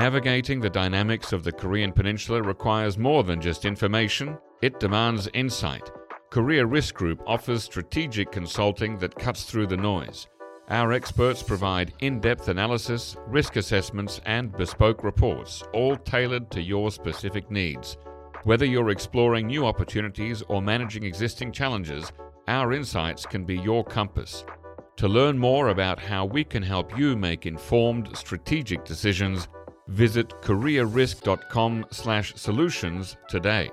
Navigating the dynamics of the Korean Peninsula requires more than just information, it demands insight. Korea Risk Group offers strategic consulting that cuts through the noise. Our experts provide in depth analysis, risk assessments, and bespoke reports, all tailored to your specific needs. Whether you're exploring new opportunities or managing existing challenges, our insights can be your compass. To learn more about how we can help you make informed, strategic decisions, visit korearisk.com/solutions today.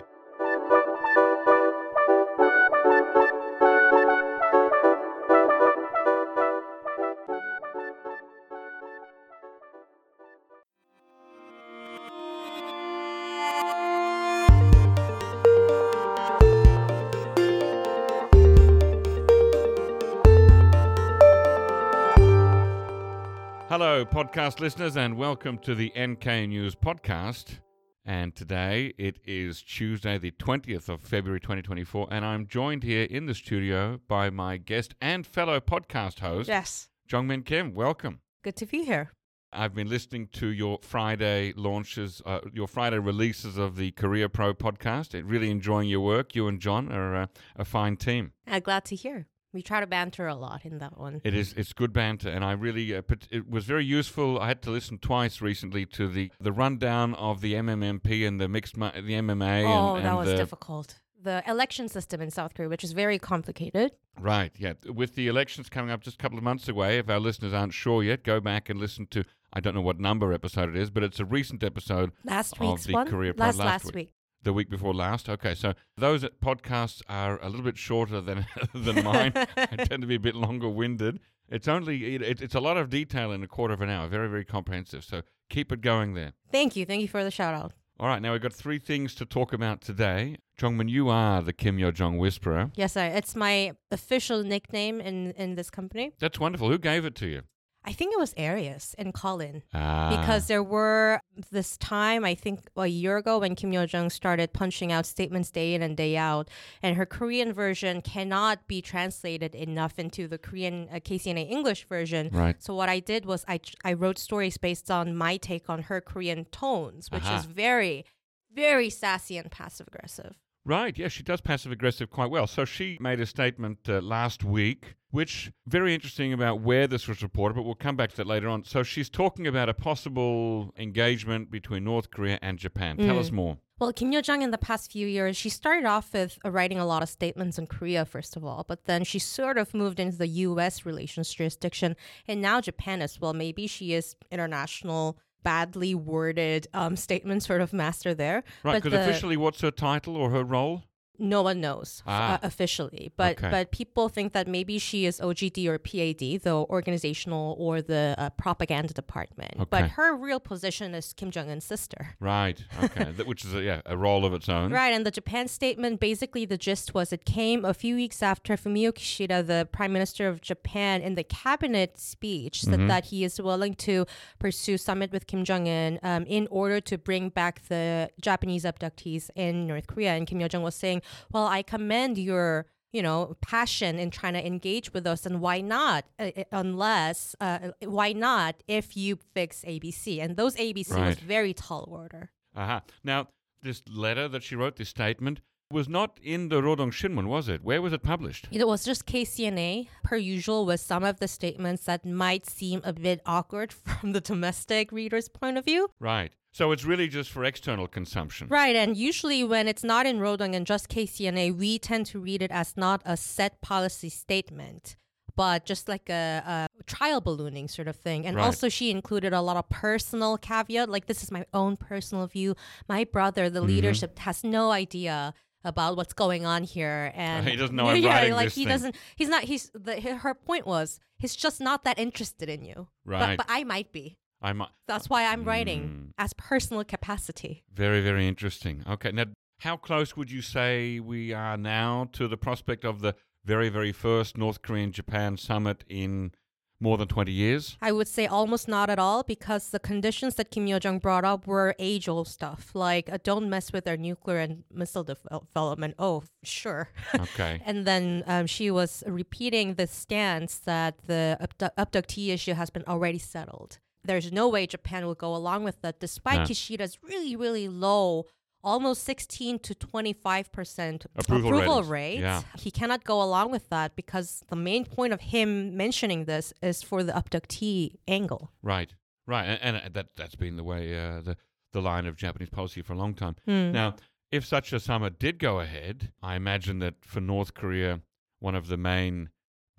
Podcast listeners, and welcome to the NK News Podcast. And today it is Tuesday, the 20th of February 2024, and I'm joined here in the studio by my guest and fellow podcast host, Yes. Jeongmin Kim. Welcome. Good to be here. I've been listening to your Friday launches, uh, your Friday releases of the Korea Pro podcast. It really enjoying your work. You and John are uh, a fine team. Uh, glad to hear. We try to banter a lot in that one. It is. It's good banter, and I really. Uh, put- it was very useful. I had to listen twice recently to the the rundown of the MMMP and the mixed ma- the MMA. oh, and, that was the, difficult. The election system in South Korea, which is very complicated. Right. Yeah. With the elections coming up just a couple of months away, if our listeners aren't sure yet, go back and listen to. I don't know what number episode it is, but it's a recent episode Last Of week's the one, Korea Pro last last last week. week. The week before last. Okay, so those podcasts are a little bit shorter than than mine. I tend to be a bit longer winded. It's only it, it- it's a lot of detail in a quarter of an hour. Very very comprehensive. So keep it going there. Thank you, thank you for the shout out. All right, now we've got three things to talk about today. Jeongmin, you are the Kim Yo Jong Whisperer. Yes, sir. It's my official nickname in in this company. That's wonderful. Who gave it to you? I think it was Arius and Colin. Ah, because there were this time I think a year ago when Kim Yo Jong started punching out statements day in and day out, and her Korean version cannot be translated enough into the Korean uh, KCNA English version. right. So what I did was I I wrote stories based on my take on her Korean tones, which Aha. is very, very sassy and passive aggressive. Right, yeah, she does passive aggressive quite well. So she made a statement uh, last week, which very interesting about where this was reported, but we'll come back to that later on. So she's talking about a possible engagement between North Korea and Japan. Tell us more. Well, Kim Yo Jong in the past few years, she started off with uh, writing a lot of statements on Korea, first of all, but then she sort of moved into the U.S. relations jurisdiction and now Japan as well. Maybe she is international, badly worded um, statement sort of master there. Right, because the- officially, what's her title or her role? No one knows Ah. uh, officially, but Okay. but people think that maybe she is OGD or PAD, the organizational or the uh, propaganda department. Okay. But her real position is Kim Jong Un's sister. Right, okay, which is a, yeah, a role of its own. Right, and the Japan statement basically the gist was it came a few weeks after Fumio Kishida, the prime minister of Japan, in the cabinet speech said Mm-hmm. that he is willing to pursue summit with Kim Jong Un um, in order to bring back the Japanese abductees in North Korea. And Kim Yo Jong was saying, "Well, I commend your." You know, passion in trying to engage with us, and why not? Uh, uh, unless, uh, why not if you fix ABC? And those ABC was very tall order. Aha. Now, this letter that she wrote, this statement, was not in the Rodong Shinmun, was it? Where was it published? It was just KCNA, per usual, with some of the statements that might seem a bit awkward from the domestic reader's point of view. Right. So it's really just for external consumption. Right, and usually when it's not in Rodong and just KCNA, we tend to read it as not a set policy statement, but just like a, a trial ballooning sort of thing. And Right. also, she included a lot of personal caveat, like this is my own personal view. My brother, the mm-hmm. leadership, has no idea about what's going on here, and He doesn't know I'm yeah, like he thing. doesn't. He's not. He's the, her point was he's just not that interested in you. Right. But, but I might be. I might. That's why I'm writing as personal capacity. Very, very interesting. Okay. Now, how close would you say we are now to the prospect of the very, very first North Korean Japan summit in more than 20 years? I would say almost not at all because the conditions that Kim Yo Jong brought up were age old stuff like uh, don't mess with our nuclear and missile devel- development. Oh, sure. Okay. and then um, she was repeating the stance that the abdu- abductee issue has been already settled. There's no way Japan will go along with that, despite No. Kishida's really, really low. Almost 16 to 25% Approval ratings. rates. Yeah. He cannot go along with that because the main point of him mentioning this is for the abductee angle. Right, right, and, and that that's been the way uh, the the line of Japanese policy for a long time. Hmm. Now, if such a summit did go ahead, I imagine that for North Korea, one of the main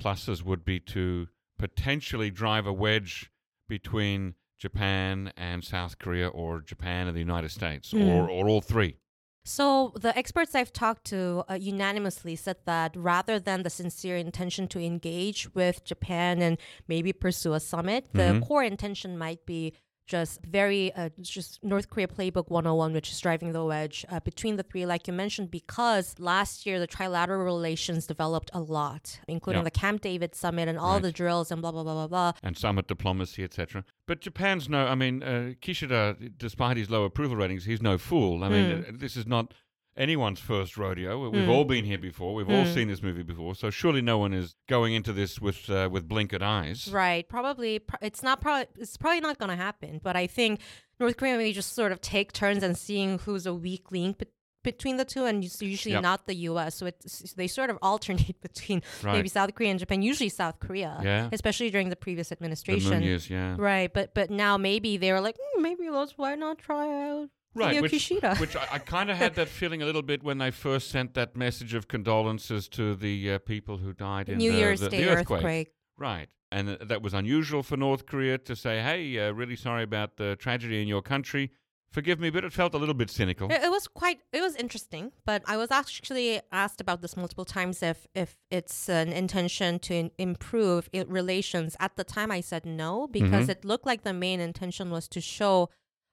pluses would be to potentially drive a wedge between Japan and South Korea, or Japan and the United States, Mm. or or all three. So the experts I've talked to uh, unanimously said that rather than the sincere intention to engage with Japan and maybe pursue a summit, the Mhm. core intention might be just very uh, just North Korea playbook 101 which is driving the wedge uh, between the three like you mentioned because last year the trilateral relations developed a lot including Yeah. the Camp David summit and all Right. the drills and blah blah blah blah blah and summit diplomacy, etc. But Japan's no, I mean, uh, Kishida, despite his low approval ratings, he's no fool. I mean, Mm. this is not anyone's first rodeo. We've Mm. all been here before. We've all Mm. seen this movie before. So surely no one is going into this with uh, with blinkered eyes. Right. Probably. pr- It's not probably. It's probably not going to happen. But I think North Korea may just sort of take turns and seeing who's a weak link. bet between the two, and it's usually Yep. not the U.S. So it's, they sort of alternate between Right. maybe South Korea and Japan. Usually South Korea, Yeah. especially during the previous The administration. years, yeah. Right, but but now maybe they're like, "Hmm, maybe let's why not try out Right, Fumio which, Kishida? which I, I kind of had that feeling a little bit when they first sent that message of condolences to the uh, people who died in New the, Year's the, Day the earthquake. earthquake. Right. And uh, that was unusual for North Korea to say, hey, uh, really sorry about the tragedy in your country. Forgive me, but it felt a little bit cynical. It, it was quite. It was interesting, but I was actually asked about this multiple times if if it's an intention to in- improve relations. At the time, I said no because Mhm. it looked like the main intention was to show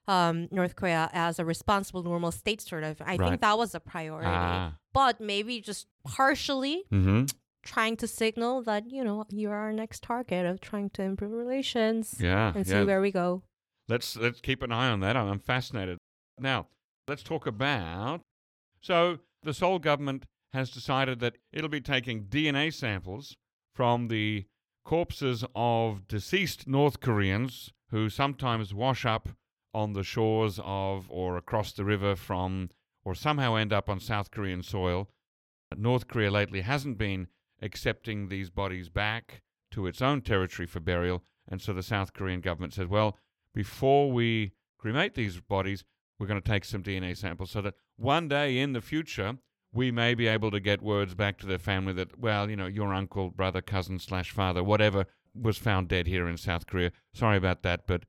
um, North Korea as a responsible, normal state. Sort of. I Right. think that was a priority, Ah. but maybe just partially Mm-hmm. trying to signal that you know you are our next target of trying to improve relations Yeah. and see yeah. where we go. Let's let's keep an eye on that. I'm I'm fascinated. Now, let's talk about. So the Seoul government has decided that it'll be taking DNA samples from the corpses of deceased North Koreans who sometimes wash up on the shores of or across the river from or somehow end up on South Korean soil. North Korea lately hasn't been accepting these bodies back to its own territory for burial, and so the South Korean government said, well, before we cremate these bodies, we're going to take some DNA samples so that one day in the future, we may be able to get words back to their family that, well, you know, your uncle, brother, cousin, slash father, whatever, was found dead here in South Korea. Sorry about that, but,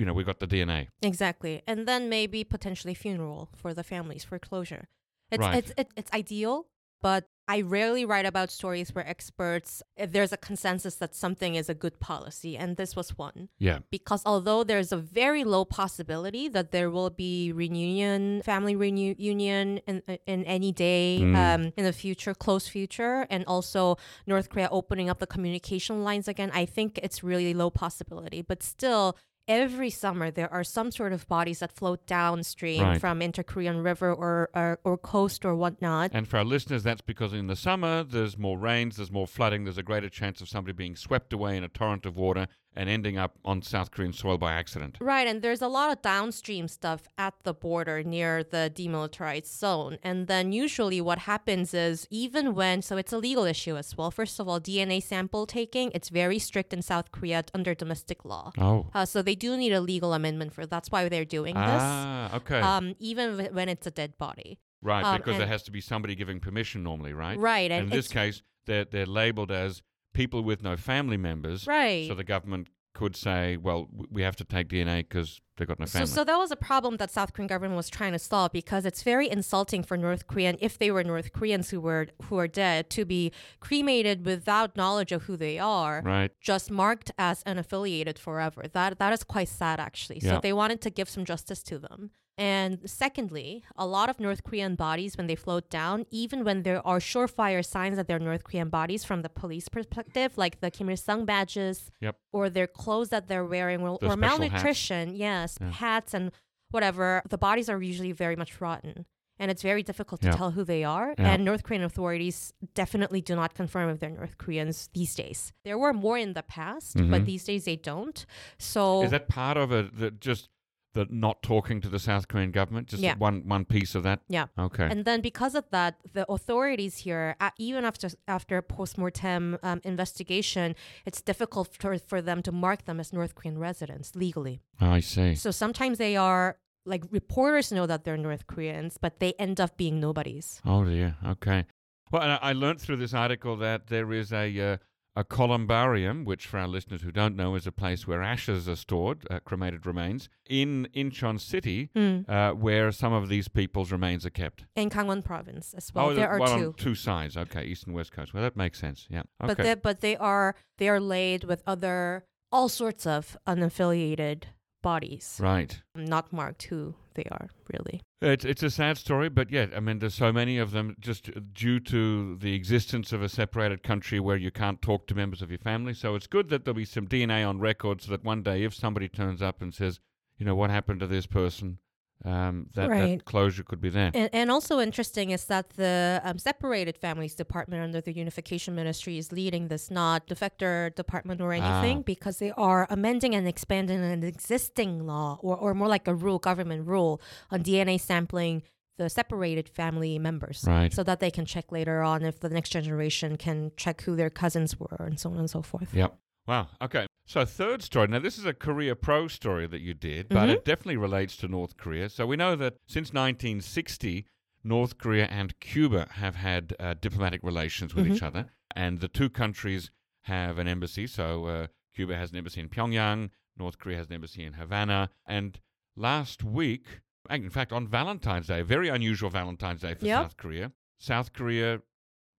you know, we got the DNA. Exactly, and then maybe potentially funeral for the families for closure. It's Right. it's it, it's ideal, but I rarely write about stories where experts if there's a consensus that something is a good policy, and this was one. Yeah. Because although there's a very low possibility that there will be reunion, family reunion in in any day Mm. um, in the future, close future, and also North Korea opening up the communication lines again, I think it's really low possibility. But still, every summer there are some sort of bodies that float downstream Right. from inter-Korean river or, or or coast or whatnot. And for our listeners, that's because in the summer, there's more rains, there's more flooding, there's a greater chance of somebody being swept away in a torrent of water and ending up on South Korean soil by accident. Right, and there's a lot of downstream stuff at the border near the demilitarized zone. And then usually what happens is even when so it's a legal issue as well. First of all, DNA sample taking, it's very strict in South Korea under domestic law. Oh. Uh, so they do need a legal amendment for that's why they're doing this. Ah, okay. Um, even wh- when it's a dead body. right, um, because there has to be somebody giving permission normally, right? Right, and in this case, they're, they're labeled as people with no family members. Right. So the government could say, well, we have to take DNA because they've got no So, family. so that was a problem that South Korean government was trying to solve because it's very insulting for North Korean, if they were North Koreans who were who are dead, to be cremated without knowledge of who they are, right. just marked as unaffiliated forever. That that is quite sad, actually. So Yeah. they wanted to give some justice to them. And secondly, a lot of North Korean bodies, when they float down, even when there are surefire signs that they're North Korean bodies from the police perspective, like the Kim Il Sung badges, Yep. or their clothes that they're wearing, or, or special hats. malnutrition, yes, Yeah. hats and whatever, the bodies are usually very much rotten. and it's very difficult to Yeah. tell who they are. Yeah. And North Korean authorities definitely do not confirm if they're North Koreans these days. There were more in the past, but Mhm. these days they don't. So Is that part of it? That just the not talking to the South Korean government? Just Yeah. one one piece of that. Yeah. Okay. And then because of that, the authorities here, uh, even after after post-mortem um, investigation, it's difficult for, for them to mark them as North Korean residents legally. I see. So sometimes they are like reporters know that they're North Koreans, but they end up being nobodies. Oh dear. Okay. Well, I, I learned through this article that there is a uh, a columbarium, which for our listeners who don't know is a place where ashes are stored, uh, cremated remains, in Incheon City, Hmm. uh, where some of these people's remains are kept. In Gangwon province as well. oh, there are well, two. two sides. Okay, east and west coast. Well, that makes sense. Yeah. Okay. But they but they are they are laid with other all sorts of unaffiliated bodies, right. not marked who they are really. It's it's a sad story, but yeah, I mean, there's so many of them just due to the existence of a separated country where you can't talk to members of your family. So it's good that there'll be some DNA on record, so that one day, if somebody turns up and says, you know, what happened to this person, um, that, Right. that closure could be there. And, and also interesting is that the um, separated families department under the unification ministry is leading this, not defector department or anything, Ah. because they are amending and expanding an existing law, or, or more like a rule, government rule, on DNA sampling the separated family members, Right. so that they can check later on if the next generation can check who their cousins were, and so on and so forth. Yep. Wow. Okay. So third story. Now this is a Korea Pro story that you did, but Mhm. it definitely relates to North Korea. So we know that since 1960, North Korea and Cuba have had uh, diplomatic relations with each other, and the two countries have an embassy. So uh, Cuba has an embassy in Pyongyang, North Korea has an embassy in Havana, and last week, in fact on Valentine's Day, a very unusual Valentine's Day for Yep. South Korea, South Korea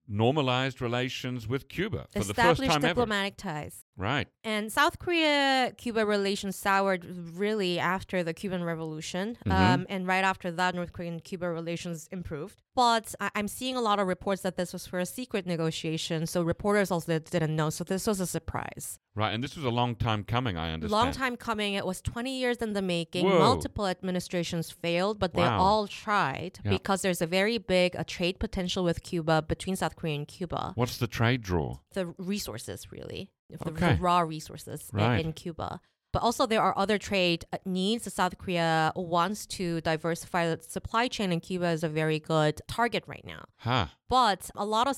normalized relations with Cuba for the first Established time ever. diplomatic ties. Right. And South Korea Cuba relations soured really after the Cuban Revolution. Mhm. Um, and right after that, North Korean Cuba relations improved. But I- I'm seeing a lot of reports that this was for a secret negotiation. So reporters also didn't know. So this was a surprise. Right. And this was a long time coming, I understand. Long time coming. It was 20 years in the making. Whoa. Multiple administrations failed, but they Wow. all tried Yeah. because there's a very big a trade potential with Cuba between South Korea and Cuba. What's the trade draw? the resources really of the, Okay. the raw resources Right. in cuba but also there are other trade uh, needs south korea wants to diversify the supply chain and cuba is a very good target right now Huh. but a lot of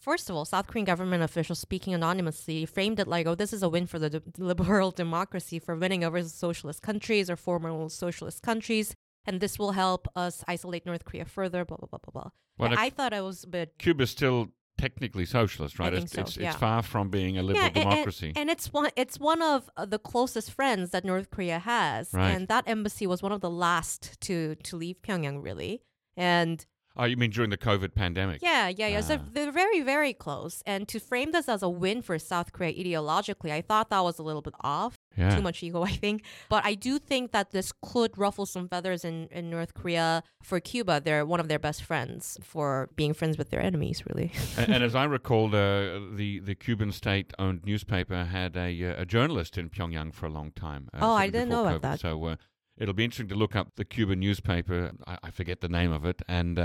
first of all south korean government officials speaking anonymously framed it like oh this is a win for the liberal democracy for winning over socialist countries or former socialist countries and this will help us isolate north korea further blah blah blah blah blah Well, I, I thought it was a bit Cuba's still technically socialist, right? it's so, it's, yeah. it's far from being a liberal and- and- democracy. And, it's one it's one of uh, the closest friends that North Korea has. Right. And that embassy was one of the last to to leave Pyongyang really. And oh, you mean during the COVID pandemic? yeah, yeah, yeah. So Ah. they're very, very close. And to frame this as a win for South Korea ideologically, I thought that was a little bit off. Yeah. Too much ego, I think. But I do think that this could ruffle some feathers in, in North Korea for Cuba. They're one of their best friends for being friends with their enemies, really. and, and as I recalled, uh, the the Cuban state-owned newspaper had a uh, a journalist in Pyongyang for a long time. Uh, Oh, I didn't know about COVID. that. So uh, it'll be interesting to look up the Cuban newspaper. I, I forget the name of it, and.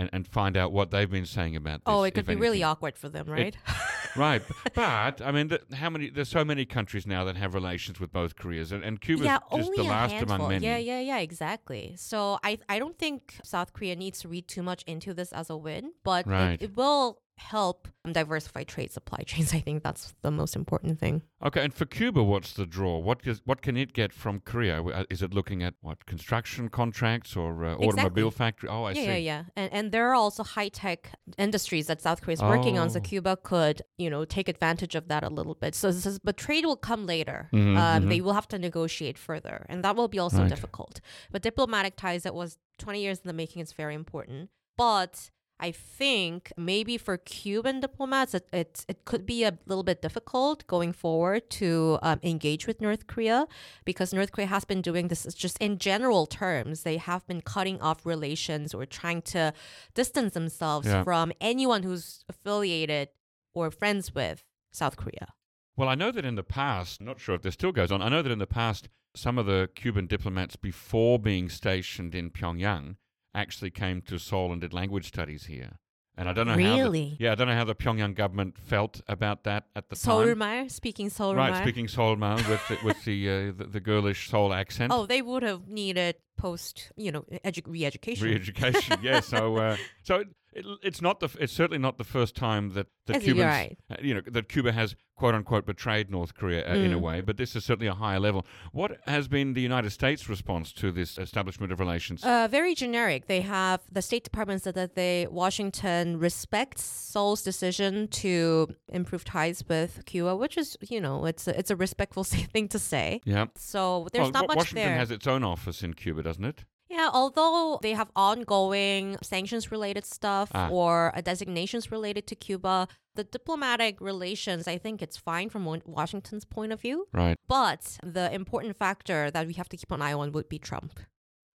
And, and find out what they've been saying about this. oh, it could be really awkward for them, right? right. But I mean, how many? There's so many countries now that have relations with both Koreas, and, and Cuba's yeah, just the last handful. among many. Yeah, yeah, yeah, exactly. So I I don't think South Korea needs to read too much into this as a win, but it- it, will help diversify trade supply chains. I think that's the most important thing. Okay, and for Cuba, what's the draw? What is, what can it get from Korea? Uh, Is it looking at what construction contracts or uh, automobile Exactly. factory? Oh, I yeah, see. yeah, yeah. And and there are also high tech industries that South Korea is working on, so Oh. Cuba could you know take advantage of that a little bit. So this is, but trade will come later. Mhm, um, mhm. They will have to negotiate further, and that will be also Right. difficult. But diplomatic ties that was 20 years in the making is very important. But I think maybe for Cuban diplomats, it, it, it could be a little bit difficult going forward to um, engage with North Korea because North Korea has been doing this just in general terms. They have been cutting off relations or trying to distance themselves Yeah. from anyone who's affiliated or friends with South Korea. Well, I know that in the past, not sure if this still goes on, I know that in the past, some of the Cuban diplomats before being stationed in Pyongyang actually came to Seoul and did language studies here. And I don't know how. Really? The, yeah, I don't know how the Pyongyang government felt about that at the time. Seoulmar, speaking Seoulmar. Right, speaking Seoulmar with the, with the, uh, the the girlish Seoul accent. Oh, they would have needed post, you know, edu- re-education. Re-education, yeah. So, uh, so it, it, it's not the it's certainly not the first time that that Cubans, right. uh, you know, that Cuba has quote unquote betrayed North Korea uh, in a Mm. way. But this is certainly a higher level. What has been the United States' response to this establishment of relations? Uh, very generic. They have the State Department said that they Washington respects Seoul's decision to improve ties with Cuba, which is you know it's a, it's a respectful thing to say. yeah. So there's well, not Wa- much Washington there. has its own office in Cuba, doesn't it? Yeah, although they have ongoing sanctions related stuff Ah. or designations related to Cuba, the diplomatic relations, I think it's fine from Washington's point of view. Right. But the important factor that we have to keep an eye on would be Trump.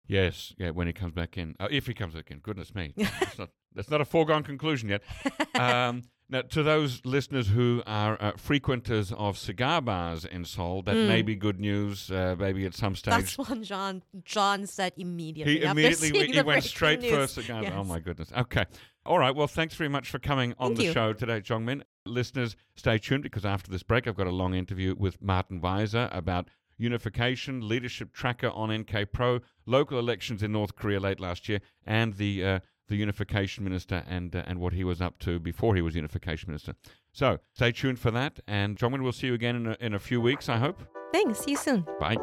Yes. Yeah. When he comes back in, uh, if he comes back in, goodness me, that's not that's not a foregone conclusion yet. Um, now, to those listeners who are uh, frequenters of cigar bars in Seoul, that may Mm. be good news. Uh, maybe at some stage. That's what John John said immediately. He immediately seeing he went straight for news. cigars. Oh my goodness. Okay. All right. Well, thanks very much for coming on Thank the you. show today, Jeongmin. Listeners, stay tuned because after this break, I've got a long interview with Martin Weiser about unification, leadership tracker on NK Pro, local elections in North Korea late last year, and the uh, the unification minister and uh, and what he was up to before he was unification minister. So stay tuned for that. And Jeongmin, we'll see you again in a, in a few weeks. I hope. Thanks. See you soon. Bye.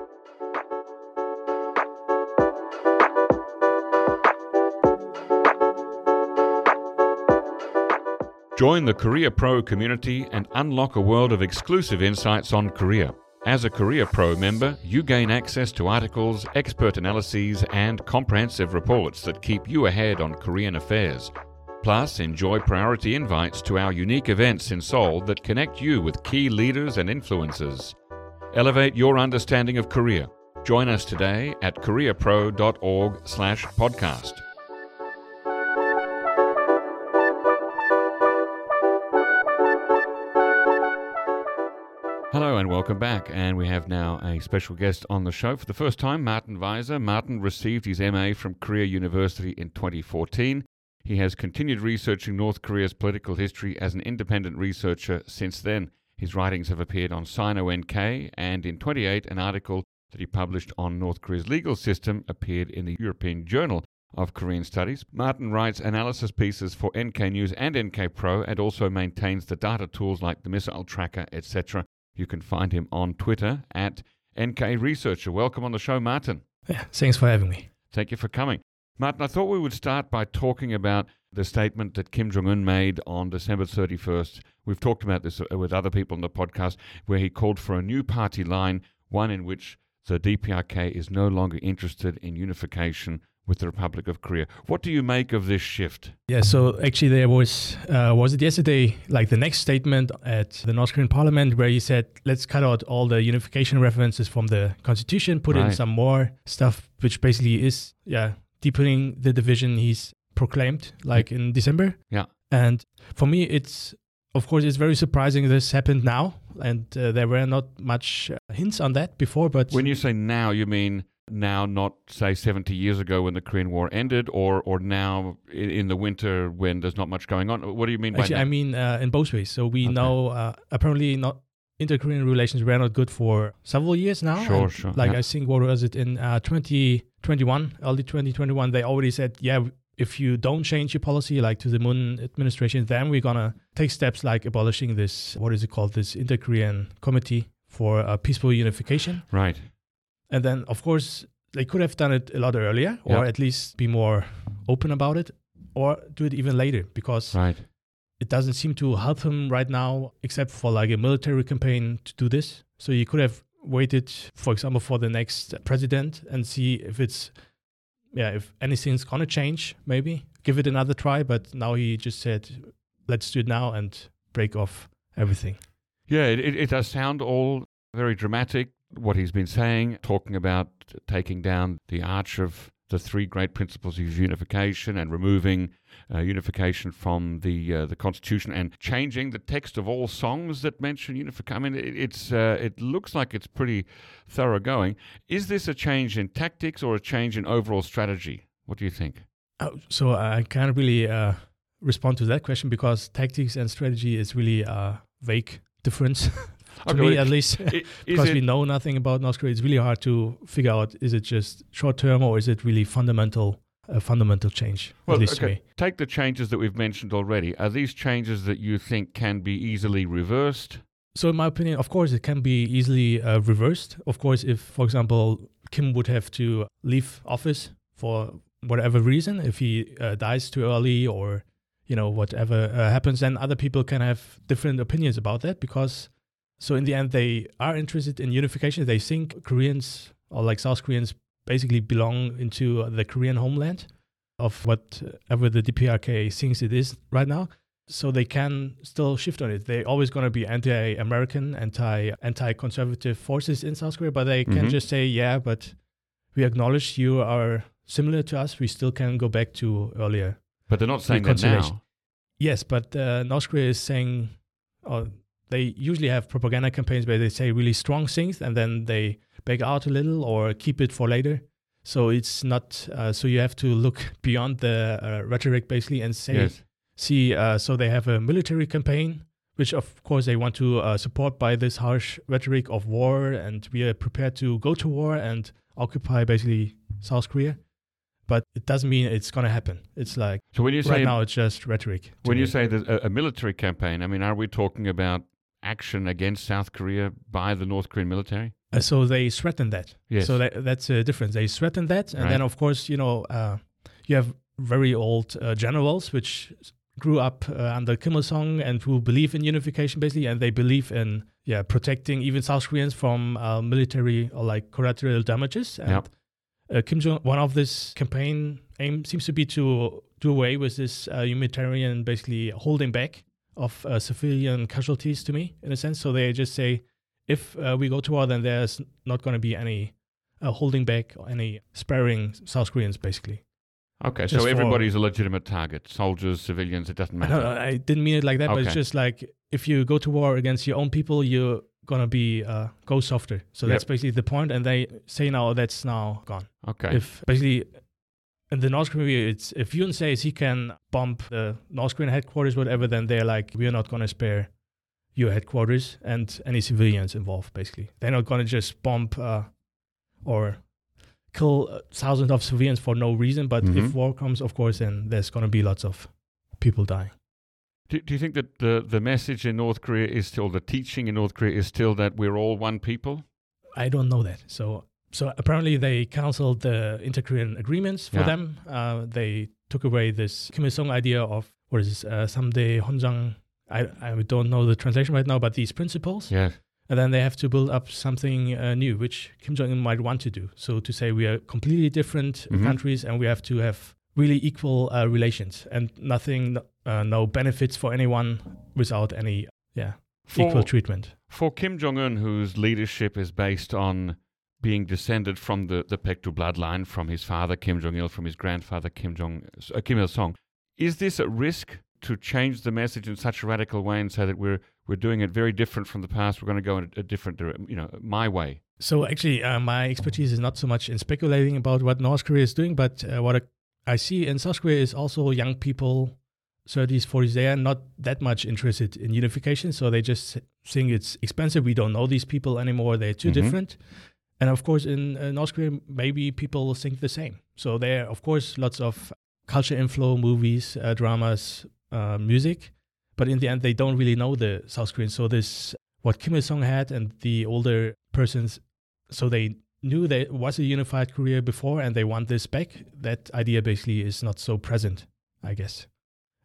Join the Korea Pro community and unlock a world of exclusive insights on Korea. As a Korea Pro member, you gain access to articles, expert analyses, and comprehensive reports that keep you ahead on Korean affairs. Plus, enjoy priority invites to our unique events in Seoul that connect you with key leaders and influencers. Elevate your understanding of Korea. Join us today at koreapro.org/podcast. Hello and welcome back. And we have now a special guest on the show for the first time, Martin Weiser. Martin received his MA from Korea University in 2014. He has continued researching North Korea's political history as an independent researcher since then. His writings have appeared on Sino NK, and in 28, an article that he published on North Korea's legal system appeared in the European Journal of Korean Studies. Martin writes analysis pieces for NK News and NK Pro and also maintains the data tools like the Missile Tracker, etc. You can find him on Twitter at NK Researcher. Welcome on the show, Martin. Yeah, thanks for having me. Thank you for coming. Martin, I thought we would start by talking about the statement that Kim Jong un made on December 31st. We've talked about this uh, with other people on the podcast, where he called for a new party line, one in which the DPRK is no longer interested in unification with the Republic of Korea. What do you make of this shift? Yeah, so actually there was uh, was it yesterday like the next statement at the North Korean Parliament where he said let's cut out all the unification references from the constitution, put in some more stuff, which basically is yeah deepening the division he's proclaimed like in December. Yeah. And for me, it's of course it's very surprising this happened now, and uh, there were not much uh, hints on that before. But When you say now, you mean now, not say 70 years ago when the Korean War ended, or, or now in, in the winter when there's not much going on? What do you mean by Actually, that? I mean uh, in both ways. So we Okay. know uh, apparently not inter-Korean relations were not good for several years now. Sure, And, sure, Like yeah. I think what was it in uh, 2021, early 2021, they already said, yeah, if you don't change your policy like to the Moon administration, then we're gonna take steps like abolishing this what is it called this inter-Korean committee for uh, peaceful unification. right. And then of course they could have done it a lot earlier, or Yeah. at least be more open about it, or do it even later because Right. it doesn't seem to help him right now, except for like a military campaign to do this. So you could have waited, for example, for the next president and see if it's, yeah, if anything's gonna change, maybe give it another try. But now he just said, let's do it now and break off everything. Yeah, it, it, it does sound all very dramatic, what he's been saying, talking about taking down the arch of the three great principles of unification and removing uh, unification from the uh, the constitution and changing the text of all songs that mention unification. I mean, it, it's uh, it looks like it's pretty thoroughgoing. Is this a change in tactics or a change in overall strategy? What do you think? Oh, so I can't really uh, respond to that question because tactics and strategy is really a vague difference to Okay, me at least. I- Is because we know nothing about North Korea, it's really hard to figure out is it just short term or is it really fundamental, a fundamental change, well, at least to me. take the changes that we've mentioned already. Are these changes that you think can be easily reversed? So, in my opinion, of course, it can be easily uh, reversed. Of course, if, for example, Kim would have to leave office for whatever reason, if he uh, dies too early or you know whatever uh, happens, then other people can have different opinions about that because. So in the end, they are interested in unification. They think Koreans or like South Koreans basically belong into the Korean homeland of whatever the DPRK thinks it is right now so they can still shift on it. They're always going to be anti-American, anti anti-conservative forces in South Korea, but they can Mhm. just say, "Yeah, but we acknowledge you are similar to us. We still can go back to earlier." But they're not saying that now. Yes, but uh, North Korea is saying, or they usually have propaganda campaigns where they say really strong things and then they back out a little or keep it for later. So it's not. Uh, so you have to look beyond the uh, rhetoric basically and say Yes. see uh, so they have a military campaign which of course they want to uh, support by this harsh rhetoric of war and we are prepared to go to war and occupy basically south korea but it doesn't mean it's going to happen it's like So when you say right now it's just rhetoric to when you say there's a, a military campaign, I mean, are we talking about action against South Korea by the North Korean military? Uh, so they threaten that Yes. so that, that's a difference they threaten that and Right. then of course you know uh, you have very old uh, generals which grew up uh, under Kim Il Sung and who believe in unification basically, and they believe in yeah protecting even South Koreans from uh, military or like collateral damages. And Yep. uh, Kim Jong one of this campaign aim seems to be to do away with this uh, humanitarian basically holding back of uh, civilian casualties to me in a sense. So they just say if uh, we go to war, then there's not going to be any uh, holding back or any sparing South Koreans basically. Okay, Just so for- everybody's a legitimate target. Soldiers, civilians, it doesn't matter. I didn't mean it like that, but it's just like if you go to war against your own people, you're gonna be uh, go softer. So Yep. that's basically the point. And they say now that's now gone. Okay. If basically in the North Korea, it's if Yoon says he can bomb the North Korean headquarters, whatever, then they're like, we're not gonna spare your headquarters and any civilians involved. Basically, they're not gonna just bomb uh, or kill uh, thousands of civilians for no reason. But Mhm. if war comes, of course, then there's gonna be lots of people dying. do, do you think that the, the message in North Korea is still, the teaching in North Korea is still that we're all one people? I don't know that. So so apparently they canceled the inter-Korean agreements for Yeah. them. Uh, they took away this Kim Il Sung idea of what is this, uh, someday Honjang. I I don't know the translation right now, but these principles, Yes. and then they have to build up something uh, new, which Kim Jong Un might want to do. So to say we are completely different Mhm. countries and we have to have really equal uh, relations and nothing, uh, no benefits for anyone without any yeah equal treatment. for Kim Jong un, whose leadership is based on being descended from the, the Paektu bloodline, from his father Kim Jong il, from his grandfather Kim Jong uh, Kim Il sung, is this at risk to change the message in such a radical way and say that we're we're doing it very different from the past? We're going to go in a, a different, dire- you know, my way. So actually, uh, my expertise is not so much in speculating about what North Korea is doing, but uh, what I, see in South Korea is also young people, 30s, 40s. They are not that much interested in unification, so they just think it's expensive. We don't know these people anymore. They're too Mhm. different. And of course, in uh, North Korea, maybe people think the same. So there, are, of course, lots of culture inflow, movies, uh, dramas, uh, music, but in the end, they don't really know the South Koreans. So this, what Kim Il Sung had, and the older persons so they knew there was a unified Korea before and they want this back. That idea basically is not so present, I guess,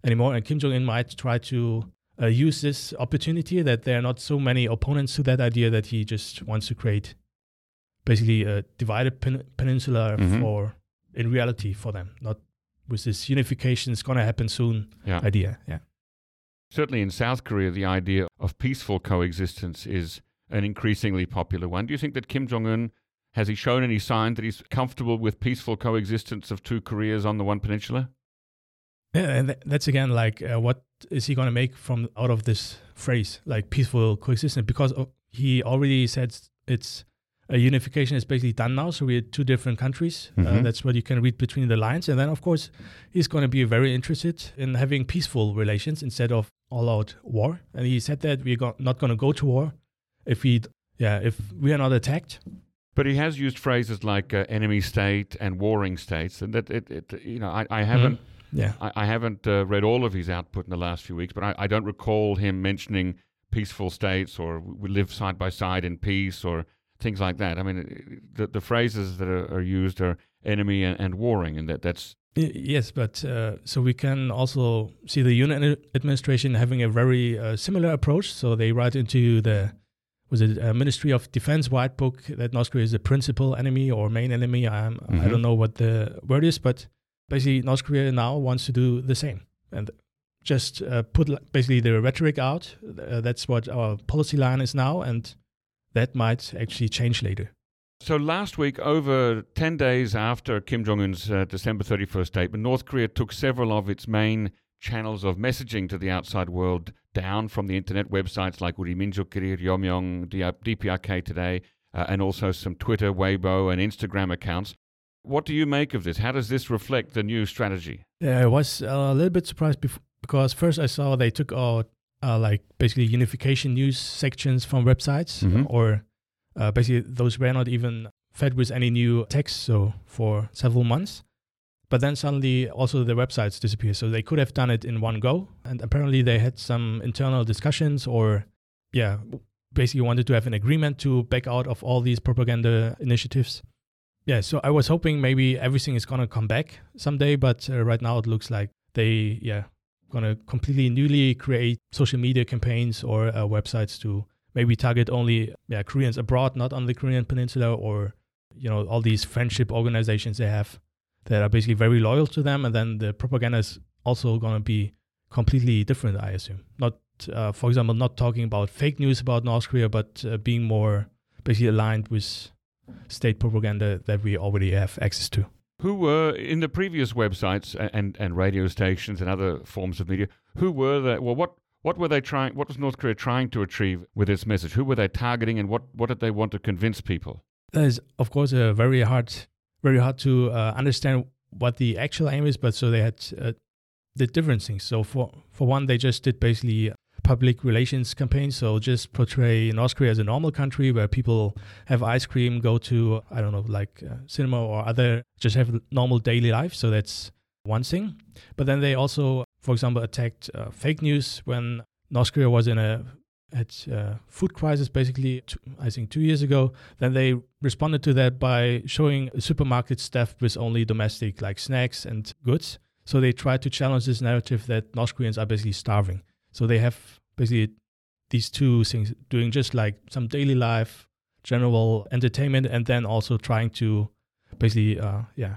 anymore. And Kim Jong un might try to uh, use this opportunity that there are not so many opponents to that idea that he just wants to create basically a divided pen- peninsula Mhm. for in reality for them, not with this unification is going to happen soon Yeah. idea. Yeah. Certainly in South Korea, the idea of peaceful coexistence is an increasingly popular one. Do you think that Kim Jong un has he shown any sign that he's comfortable with peaceful coexistence of two Koreas on the one peninsula? Yeah, and tha- that's again like uh, what is he going to make from out of this phrase like peaceful coexistence because he already said it's uh, unification is basically done now. So we're two different countries. Uh, Mhm. that's what you can read between the lines. And then, of course, he's going to be very interested in having peaceful relations instead of all-out war. And he said that we're go- not going to go to war if we, yeah, if we are not attacked. But he has used phrases like uh, enemy state and warring states, and that it, it you know, I, I haven't. Yeah. I, I haven't uh, read all of his output in the last few weeks, but I, I don't recall him mentioning peaceful states or we live side by side in peace or things like that. I mean, the, the phrases that are, are used are enemy and, and warring, and that that's Yes, but uh, so we can also see the Yoon administration having a very uh, similar approach. So they write into the was it uh, Ministry of Defense white book that North Korea is the principal enemy or main enemy. Um, I Mhm. don't know what the word is, but basically North Korea now wants to do the same and just uh, put basically the rhetoric out. Uh, that's what our policy line is now, and that might actually change later. So last week, over 10 days after Kim Jong un's uh, December 31st statement, North Korea took several of its main channels of messaging to the outside world down from the internet websites like Uriminzokkiri, Ryomyong, DPRK Today, uh, and also some Twitter, Weibo, and Instagram accounts. What do you make of this? How does this reflect the new strategy? Yeah, I was uh, a little bit surprised bef- because first I saw they took out uh, like basically unification news sections from websites, Mhm. or uh, basically those were not even fed with any new text. So for several months, but then suddenly also the websites disappear. So they could have done it in one go, and apparently they had some internal discussions, or yeah, basically wanted to have an agreement to back out of all these propaganda initiatives. Yeah, so I was hoping maybe everything is gonna come back someday, but uh, right now it looks like they, yeah, gonna completely newly create social media campaigns or uh, websites to maybe target only yeah Koreans abroad, not on the Korean Peninsula, or you know all these friendship organizations they have that are basically very loyal to them, and then the propaganda is also gonna be completely different, I assume. Not, uh, for example, not talking about fake news about North Korea, but uh, being more basically aligned with state propaganda that we already have access to. Who were in the previous websites and, and radio stations and other forms of media? Who were the well? What what were they trying? What was North Korea trying to achieve with its message? Who were they targeting, and what what did they want to convince people? That is, of course, uh, very hard, very hard to uh, understand what the actual aim is. But so they had uh, did different things. So for for one, they just did basically public relations campaign. So just portray North Korea as a normal country where people have ice cream, go to I don't know like uh, cinema or other, just have normal daily life. So that's one thing. But then they also, for example, attacked uh, fake news when North Korea was in a had uh, food crisis basically two, I think two years ago then they responded to that by showing supermarket stuffed with only domestic like snacks and goods. So they tried to challenge this narrative that North Koreans are basically starving. So they have basically these two things doing just like some daily life, general entertainment, and then also trying to basically, uh, yeah,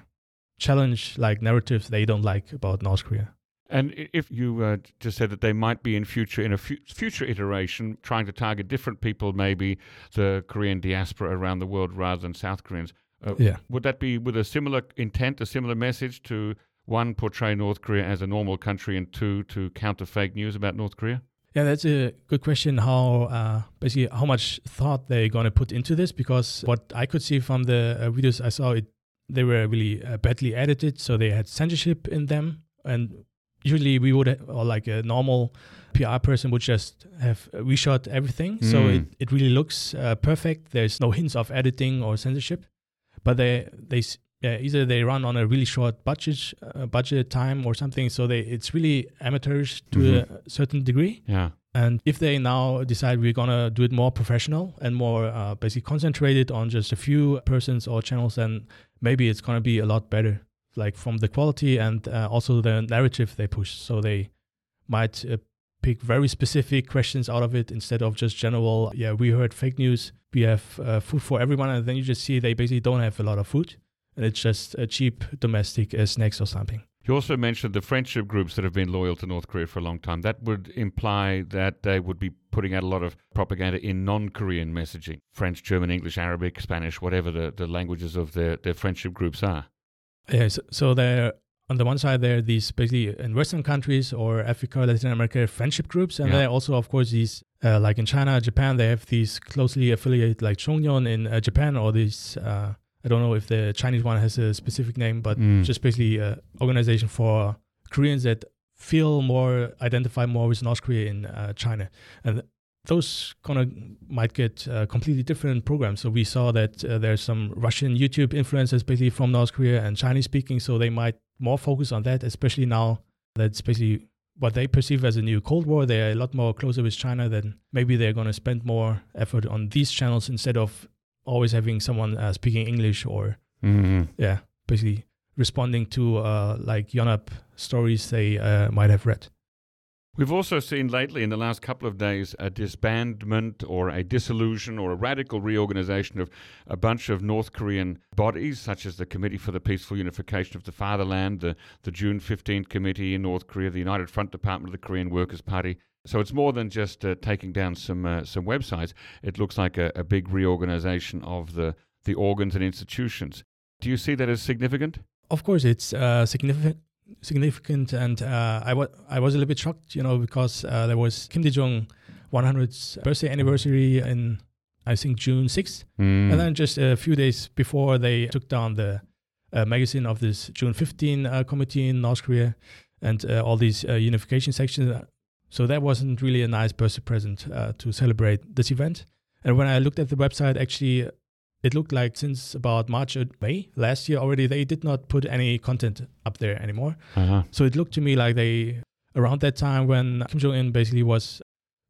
challenge like narratives they don't like about North Korea. And if you uh, just said that they might be in future in a fu- future iteration trying to target different people, maybe the Korean diaspora around the world rather than South Koreans, uh, Yeah. would that be with a similar intent, a similar message to one portray North Korea as a normal country, and two to counter fake news about North Korea? Yeah, that's a good question. How uh, basically how much thought they're gonna put into this? Because what I could see from the uh, videos I saw, it they were really uh, badly edited, so they had censorship in them. And usually we would, or like a normal PR person would just have reshot everything, so Mm. it, it really looks uh, perfect. There's no hints of editing or censorship, but they they yeah, either they run on a really short budget uh, budget time or something, so they it's really amateurish to Mhm. a certain degree. Yeah. And if they now decide we're gonna do it more professional and more uh, basically concentrated on just a few persons or channels, then maybe it's gonna be a lot better, like from the quality and uh, also the narrative they push. So they might uh, pick very specific questions out of it instead of just general. Yeah, we heard fake news. We have uh, food for everyone, and then you just see they basically don't have a lot of food, it's just a cheap domestic uh, snacks or something. You also mentioned the friendship groups that have been loyal to North Korea for a long time. That would imply that they would be putting out a lot of propaganda in non Korean messaging French, German, English, Arabic, Spanish, whatever the, the languages of their, their friendship groups are. Yes, so there on the one side, there are these basically in Western countries or Africa, Latin America friendship groups, and Yeah. there are also, of course, these uh, like in China, Japan, they have these closely affiliated like Chongnyon in uh, Japan, or these. Uh, I don't know if the Chinese one has a specific name, but Mm. just basically a organization for Koreans that feel more identify more with North Korea in uh, China, and those kind of might get uh, completely different programs. So we saw that uh, there's some Russian YouTube influencers basically from North Korea and Chinese speaking, so they might more focus on that, especially now that's basically what they perceive as a new Cold War. They're a lot more closer with China. Then maybe they're going to spend more effort on these channels instead of always having someone uh, speaking English or Mhm. yeah, basically responding to uh, like Yonhap stories they uh, might have read. We've also seen lately in the last couple of days a disbandment or a dissolution or a radical reorganization of a bunch of North Korean bodies, such as the Committee for the Peaceful Unification of the Fatherland, the, the June 15th Committee in North Korea, the United Front Department of the Korean Workers' Party. So it's more than just uh, taking down some uh, some websites. It looks like a, a big reorganization of the, the organs and institutions. Do you see that as significant? Of course, it's uh, significant. Significant, and uh, I was I was a little bit shocked, you know, because uh, there was Kim Dae Jung 100th birthday anniversary in I think June 6th, Mm. and then just a few days before they took down the uh, magazine of this June 15 uh, committee in North Korea, and uh, all these uh, unification sections. So that wasn't really a nice birthday present uh, to celebrate this event. And when I looked at the website, actually, it looked like since about March or May last year already, they did not put any content up there anymore. uh-huh. So it looked to me like they, around that time when Kim Jong Un basically was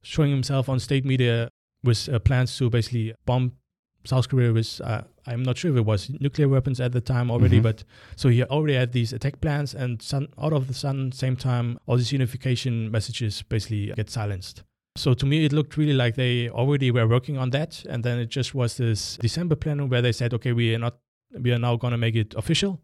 showing himself on state media with uh, plans to basically bomb South Korea with, uh, I'm not sure if it was nuclear weapons at the time already, Mhm. but so he already had these attack plans, and sun, out of the sun, same time, all these unification messages basically get silenced. So to me, it looked really like they already were working on that, and then it just was this December plan where they said, okay, we are not, we are now going to make it official,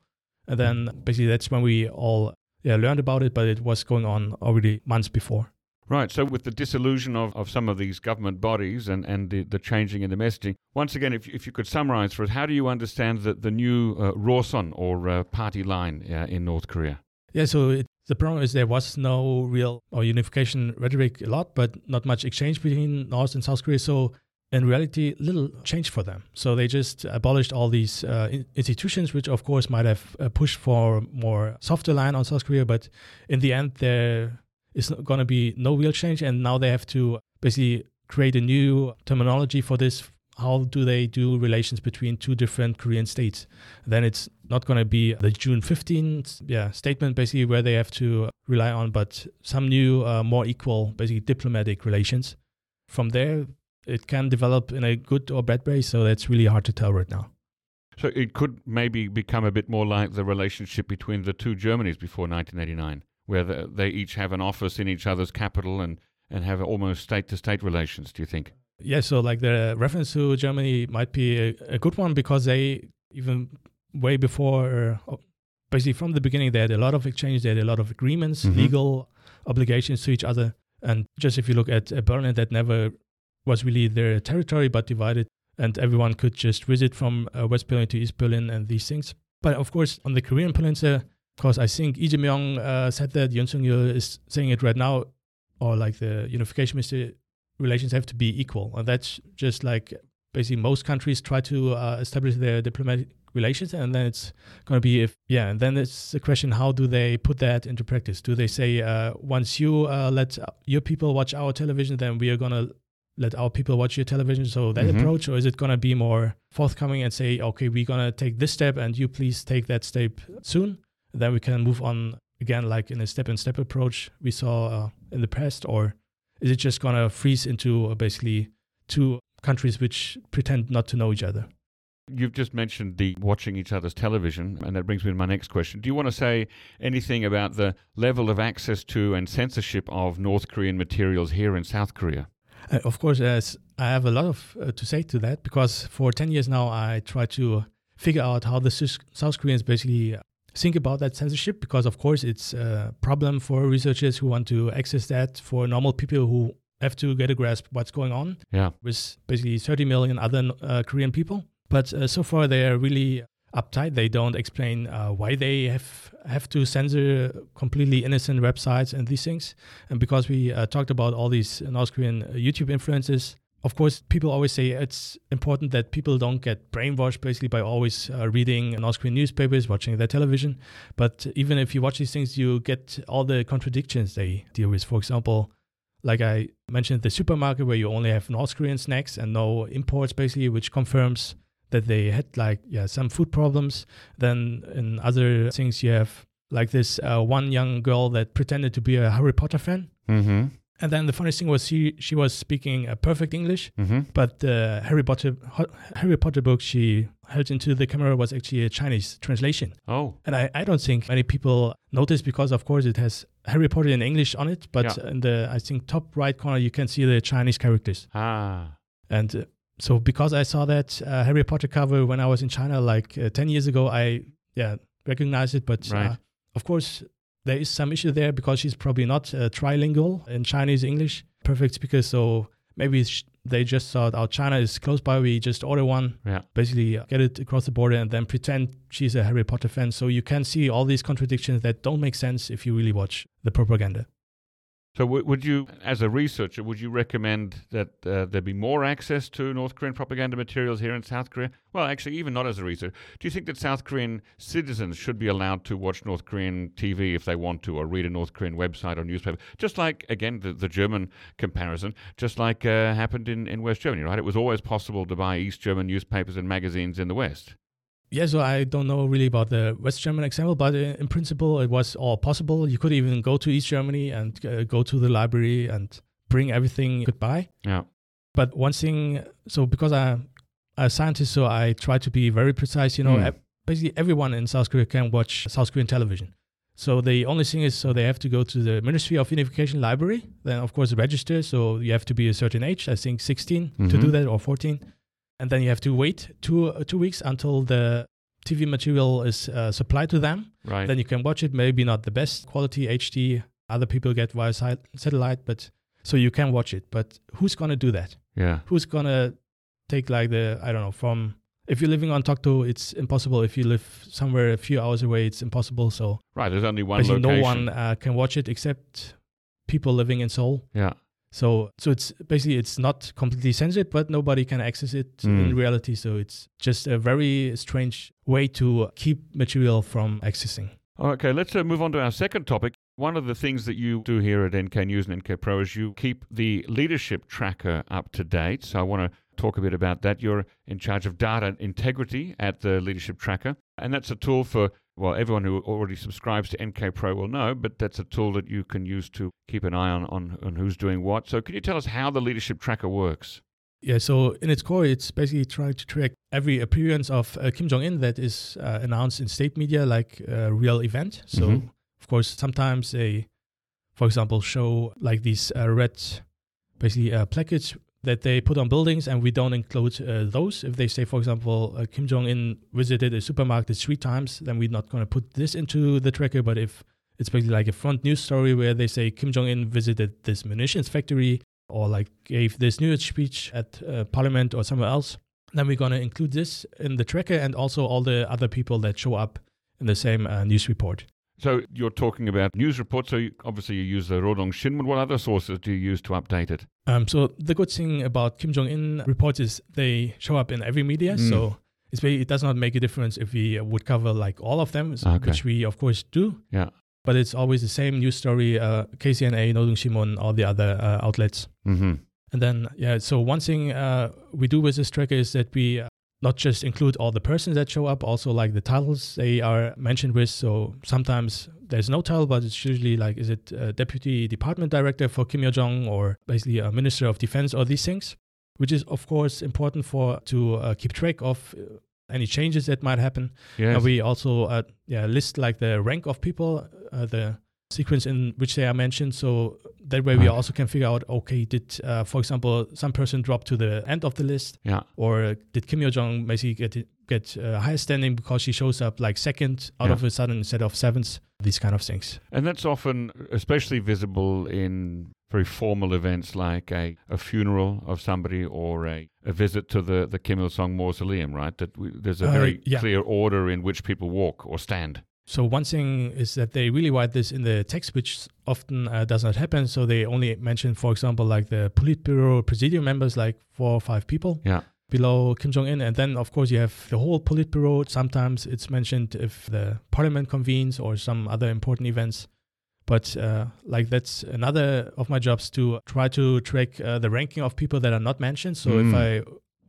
and then basically that's when we all yeah, learned about it, but it was going on already months before. Right. So, with the dissolution of, of some of these government bodies and, and the, the changing in the messaging, once again, if, if you could summarize for us, how do you understand the, the new uh, Roson or uh, party line uh, in North Korea? Yeah, so it, the problem is there was no real or unification rhetoric a lot, but not much exchange between North and South Korea. So in reality, little change for them. So they just abolished all these uh, institutions, which of course might have uh, pushed for more softer line on South Korea. But in the end, there is going to be no real change, and now they have to basically create a new terminology for this. How do they do relations between two different Korean states? Then it's not going to be the June 15th yeah, statement, basically, where they have to rely on, but some new, uh, more equal, basically diplomatic relations. From there, it can develop in a good or bad way, so that's really hard to tell right now. So, it could maybe become a bit more like the relationship between the two Germanys before 1989, where they each have an office in each other's capital and, and have almost state to state relations, do you think? Yeah, so like the reference to Germany might be a, a good one because they even way before, uh, basically from the beginning, they had a lot of exchange, they had a lot of agreements, Mhm. legal obligations to each other. And just if you look at uh, Berlin, that never was really their territory but divided, and everyone could just visit from uh, West Berlin to East Berlin and these things. But of course, on the Korean Peninsula, because I think Lee Jae-myung uh, said that, Yoon Sung-yeol is saying it right now, or like the unification minister relations have to be equal. And that's just like basically most countries try to uh, establish their diplomatic relations. And then it's going to be if, yeah, and then it's the question how do they put that into practice? Do they say, uh, once you uh, let your people watch our television, then we are going to let our people watch your television? So that Mhm. approach, or is it going to be more forthcoming and say, okay, we're going to take this step and you please take that step soon? Then we can move on again, like in a step and step approach we saw uh, in the past? Or is it just going to freeze into uh, basically two countries which pretend not to know each other? You've just mentioned the watching each other's television, and that brings me to my next question. Do you want to say anything about the level of access to and censorship of North Korean materials here in South Korea? Uh, of course, as I have a lot of uh, to say to that because for 10 years now, I try to figure out how the South Koreans basically think about that censorship because, of course, it's a problem for researchers who want to access that, for normal people who have to get a grasp what's going on Yeah. with basically 30 million other uh, Korean people. But uh, so far, they are really uptight. They don't explain uh, why they have have to censor completely innocent websites and these things. And because we uh, talked about all these North Korean uh, YouTube influencers, of course, people always say it's important that people don't get brainwashed basically by always uh, reading North Korean newspapers, watching their television. But even if you watch these things, you get all the contradictions they deal with. For example, like I mentioned, the supermarket where you only have North Korean snacks and no imports, basically, which confirms that they had like yeah some food problems. Then in other things, you have like this uh, one young girl that pretended to be a Harry Potter fan. Mm-hmm. And then the funny thing was she she was speaking a perfect English, Mm-hmm. but the Harry Potter Harry Potter book she held into the camera was actually a Chinese translation. Oh, And I, I don't think many people notice because of course it has Harry Potter in English on it, but Yeah. in the I think top right corner you can see the Chinese characters. ah, And uh, so because I saw that uh, Harry Potter cover when I was in China like uh, 10 years ago, I yeah recognized it. But Right. uh, of course there is some issue there because she's probably not uh, trilingual in Chinese English, perfect speaker. So maybe sh- they just thought, oh, China is close by. We just order one, yeah. basically get it across the border, and then pretend she's a Harry Potter fan. So you can see all these contradictions that don't make sense if you really watch the propaganda. So, w- would you, as a researcher, would you recommend that uh, there be more access to North Korean propaganda materials here in South Korea? Well, actually, even not as a researcher. Do you think that South Korean citizens should be allowed to watch North Korean TV if they want to, or read a North Korean website or newspaper? Just like, again, the, the German comparison, just like uh, happened in, in West Germany, right? It was always possible to buy East German newspapers and magazines in the West. Yeah, so I don't know really about the West German example, but in principle, it was all possible. You could even go to East Germany and uh, go to the library and bring everything goodbye. Yeah. But one thing, so because I'm a scientist, so I try to be very precise. You know, e- basically everyone in South Korea can watch South Korean television. So the only thing is, so they have to go to the Ministry of Unification Library, then of course register. So you have to be a certain age, I think 16 to Mhm. do that or 14, and then you have to wait two uh, two weeks until the TV material is uh, supplied to them. Right. Then you can watch it. Maybe not the best quality HD. Other people get via si- satellite, but so you can watch it. But who's gonna do that? yeah. who's gonna take like the I don't know from if you're living on Tokto, it's impossible. If you live somewhere a few hours away, it's impossible. So Right. There's only one basically, location. no one uh, can watch it except people living in Seoul. Yeah. So so it's basically it's not completely censored, but nobody can access it Mm. in reality. So it's just a very strange way to keep material from accessing. Okay, let's uh, move on to our second topic. One of the things that you do here at NK News and NK Pro is you keep the leadership tracker up to date. So I want to talk a bit about that. You're in charge of data integrity at the leadership tracker, and that's a tool for well, everyone who already subscribes to NK Pro will know, but that's a tool that you can use to keep an eye on, on, on who's doing what. So, can you tell us how the leadership tracker works? Yeah, so in its core, it's basically trying to track every appearance of uh, Kim Jong Un that is uh, announced in state media, like a real event. So, Mhm. of course, sometimes they, for example, show like these uh, red, basically uh, placards that they put on buildings, and we don't include uh, those. If they say, for example, uh, Kim Jong Un visited a supermarket three times, then we're not going to put this into the tracker. But if it's basically like a front news story where they say Kim Jong Un visited this munitions factory or like gave this news speech at uh, parliament or somewhere else, then we're going to include this in the tracker and also all the other people that show up in the same uh, news report. So, you're talking about news reports. So, you, obviously, you use the Rodong Shinmun. What other sources do you use to update it? Um, so the good thing about Kim Jong Un reports is they show up in every media. Mm. So it's very, it does not make a difference if we would cover like all of them, so- Okay. which we of course do. Yeah. But it's always the same news story: uh, KCNA, Nodong Sinmun, all the other uh, outlets. Mm-hmm. And then, yeah, so one thing uh, we do with this tracker is that we uh, not just include all the persons that show up, also like the titles they are mentioned with. So sometimes there's no title, but it's usually like, is it a deputy department director for Kim Yo Jong or basically a minister of defense or these things, which is of course important for to uh, keep track of uh, any changes that might happen. Yes. And we also uh, yeah list like the rank of people, uh, the sequence in which they are mentioned. So that way we Okay. also can figure out okay, did uh, for example some person drop to the end of the list, yeah. or did Kim Yo Jong basically get get uh, higher standing because she shows up like second out Yeah. of a sudden instead of seventh? these kind of things. And that's often especially visible in very formal events like a, a funeral of somebody or a, a visit to the, the Kim Il sung mausoleum, right? That we, there's a Uh, very yeah. clear order in which people walk or stand. So one thing is that they really write this in the text, which often uh, does not happen. So they only mention, for example, like the Politburo presidium members, like four or five people Yeah. below Kim Jong Un, and then of course you have the whole Politburo. Sometimes it's mentioned if the parliament convenes or some other important events. But uh, like that's another of my jobs to try to track uh, the ranking of people that are not mentioned. So if Mm. I,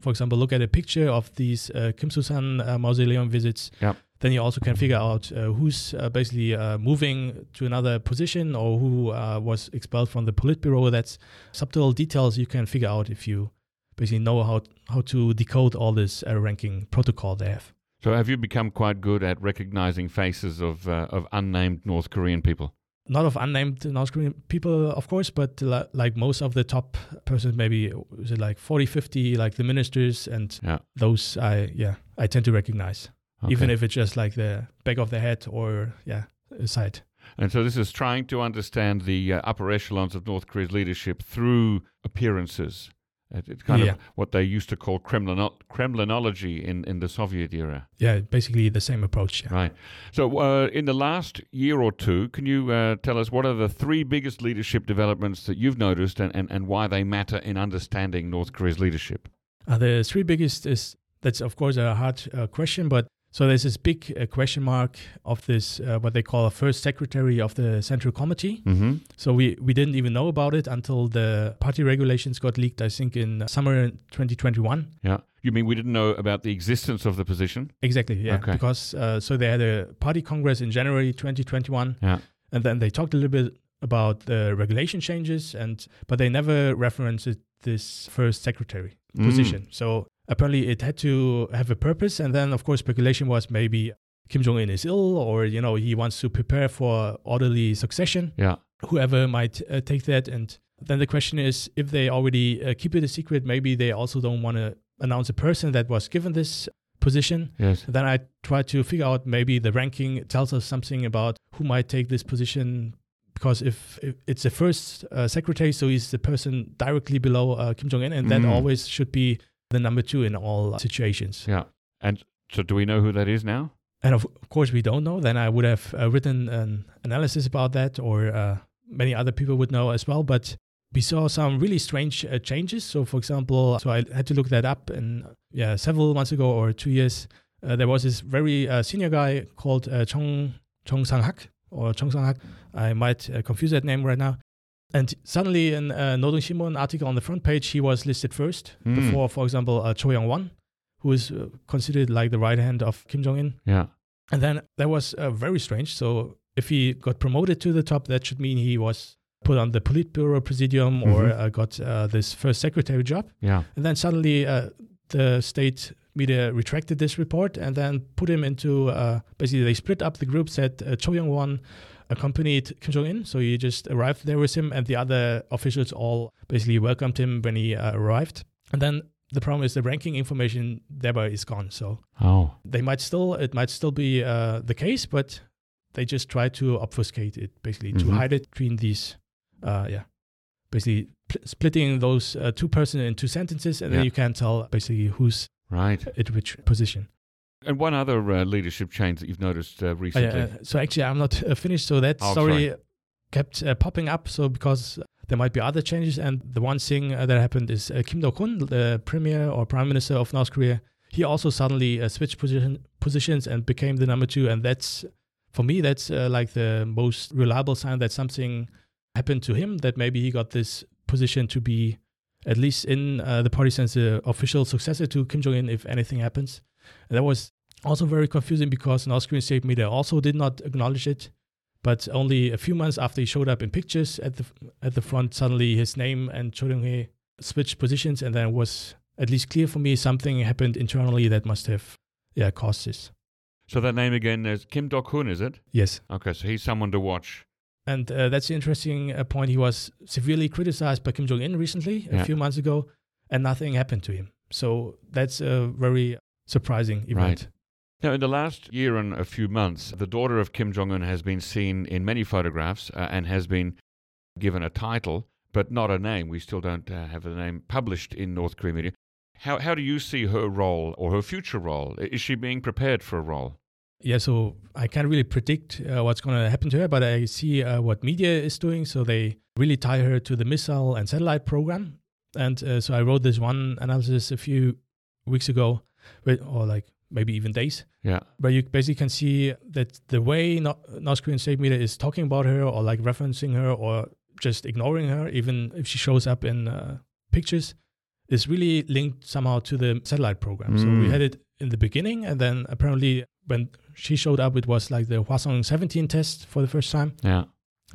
for example, look at a picture of these uh, Kumsusan uh, mausoleum visits, Yep. then you also can figure out uh, who's uh, basically uh, moving to another position or who uh, was expelled from the Politburo. That's subtle details you can figure out if you basically know how how to decode all this uh, ranking protocol they have. So have you become quite good at recognizing faces of uh, of unnamed North Korean people? Not of unnamed North Korean people, of course, but li- like most of the top persons, maybe is it like 40, 50, like the ministers and Yeah. those I yeah I tend to recognize, Okay. even if it's just like the back of the head or yeah side. And so this is trying to understand the uh, upper echelons of North Korea's leadership through appearances. It- It's kind Yeah. of what they used to call Kremlino- Kremlinology in, in the Soviet era. Yeah, basically the same approach. Yeah. Right. So, uh, in the last year or two, can you uh, tell us what are the three biggest leadership developments that you've noticed and, and, and why they matter in understanding North Korea's leadership? Uh, the three biggest is that's of course a hard uh, question, but so there's this big uh, question mark of this uh, what they call a first secretary of the central committee. Mm-hmm. So we we didn't even know about it until the party regulations got leaked. I think in summer 2021. Yeah. You mean we didn't know about the existence of the position? Exactly. Yeah. Okay. Because uh, so they had a party congress in January 2021. Yeah. And then they talked a little bit about the regulation changes, and but they never referenced this first secretary Mm. position. So apparently it had to have a purpose. And then, of course, speculation was maybe Kim Jong Un is ill, or you know he wants to prepare for orderly succession. Yeah. Whoever might uh, take that, and then the question is if they already uh, keep it a secret, maybe they also don't want to announce a person that was given this position. Yes. Then I try to figure out maybe the ranking tells us something about who might take this position. Because if, if it's the first uh, secretary, so he's the person directly below uh, Kim Jong Un, and that Mm. always should be the number two in all situations. Yeah. And so, do we know who that is now? And of course, we don't know. Then I would have uh, written an analysis about that, or uh, many other people would know as well. But we saw some really strange uh, changes. So, for example, so I had to look that up, and yeah, several months ago or two years, uh, there was this very uh, senior guy called uh, Chong Chong Sang Hak or Chong Sang Hak. I might uh, confuse that name right now. And suddenly, in a Nodong Sinmun article on the front page, he was listed first Hmm. before, for example, uh, Cho Young Won, who is uh, considered like the right hand of Kim Jong Un. Yeah. And then that was uh, very strange. So if he got promoted to the top, that should mean he was put on the Politburo Presidium or Mhm. uh, got uh, this first secretary job. Yeah. And then suddenly uh, the state media retracted this report and then put him into uh, basically they split up the group, said uh, Cho Young Won accompanied Kim Jong Un. So he just arrived there with him, and the other officials all basically welcomed him when he uh, arrived. And then the problem is the ranking information thereby is gone. So Oh. they might still it might still be uh, the case, but they just try to obfuscate it basically to Mhm. hide it between these, uh, yeah, basically pl- splitting those uh, two person in two sentences, and Yeah. then you can't tell basically who's Right. at which position. And one other uh, leadership change that you've noticed uh, Uh, recently. uh, so actually, I'm not uh, finished. So that Oh, story kept uh, popping up. So because there might be other changes, and the one thing uh, that happened is uh, Kim Dok Hun, the premier or prime minister of North Korea, he also suddenly uh, switched position, positions and became the number two. And that's for me, that's uh, like the most reliable sign that something happened to him. That maybe he got this position to be at least in uh, the party sense the official successor to Kim Jong Un if anything happens. And that was also very confusing because North Korean state media also did not acknowledge it. But only a few months after he showed up in pictures at the at the front, suddenly his name and Cho switched positions, and then it was at least clear for me something happened internally that must have yeah caused this. so that name again is Kim Dok Hun, is it? Yes, Okay, so he's someone to watch. and uh, that's the interesting uh, point. He was severely criticized by Kim Jong Un recently, a Yeah. few months ago, and nothing happened to him. So that's a very surprising event. Right. Now, in the last year and a few months, the daughter of Kim Jong un has been seen in many photographs uh, and has been given a title, but not a name. We still don't uh, have a name published in North Korean media. How, how do you see her role or her future role? Is she being prepared for a role? Yeah, so I can't really predict uh, what's going to happen to her, but I see uh, what media is doing. So they really tie her to the missile and satellite program. And uh, so I wrote this one analysis a few weeks ago, or like maybe even days. Yeah. But you basically can see that the way North Korean state media is talking about her or like referencing her or just ignoring her, even if she shows up in uh, pictures, is really linked somehow to the satellite program. Mm. So we mm. had it in the beginning, and then apparently when she showed up, it was like the Hwasong 17 test for the first time. Yeah.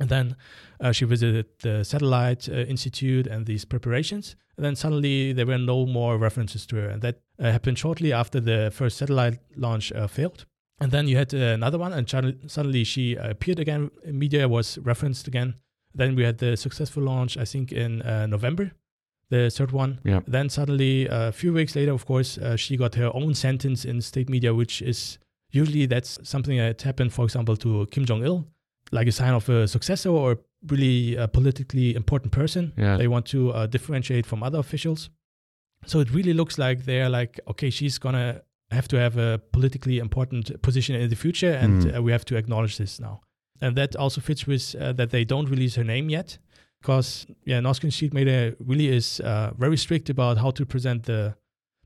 And then uh, she visited the Satellite uh, Institute and these preparations. And then suddenly there were no more references to her. And that uh, happened shortly after the first satellite launch uh, failed. And then you had uh, another one, and suddenly she appeared again media, was referenced again. Then we had the successful launch, I think, in uh, November, the third one. Yeah. Then suddenly, a few weeks later, of course, she got her own sentence in state media, which is usually that's something that happened, for example, to Kim Jong Il like a sign of a successor or really a politically important person. Yeah. They want to uh, differentiate from other officials. So it really looks like they're like, okay, she's gonna have to have a politically important position in the future, and mm. uh, we have to acknowledge this now. And that also fits with uh, that they don't release her name yet, because yeah, Street Media really is uh, very strict about how to present the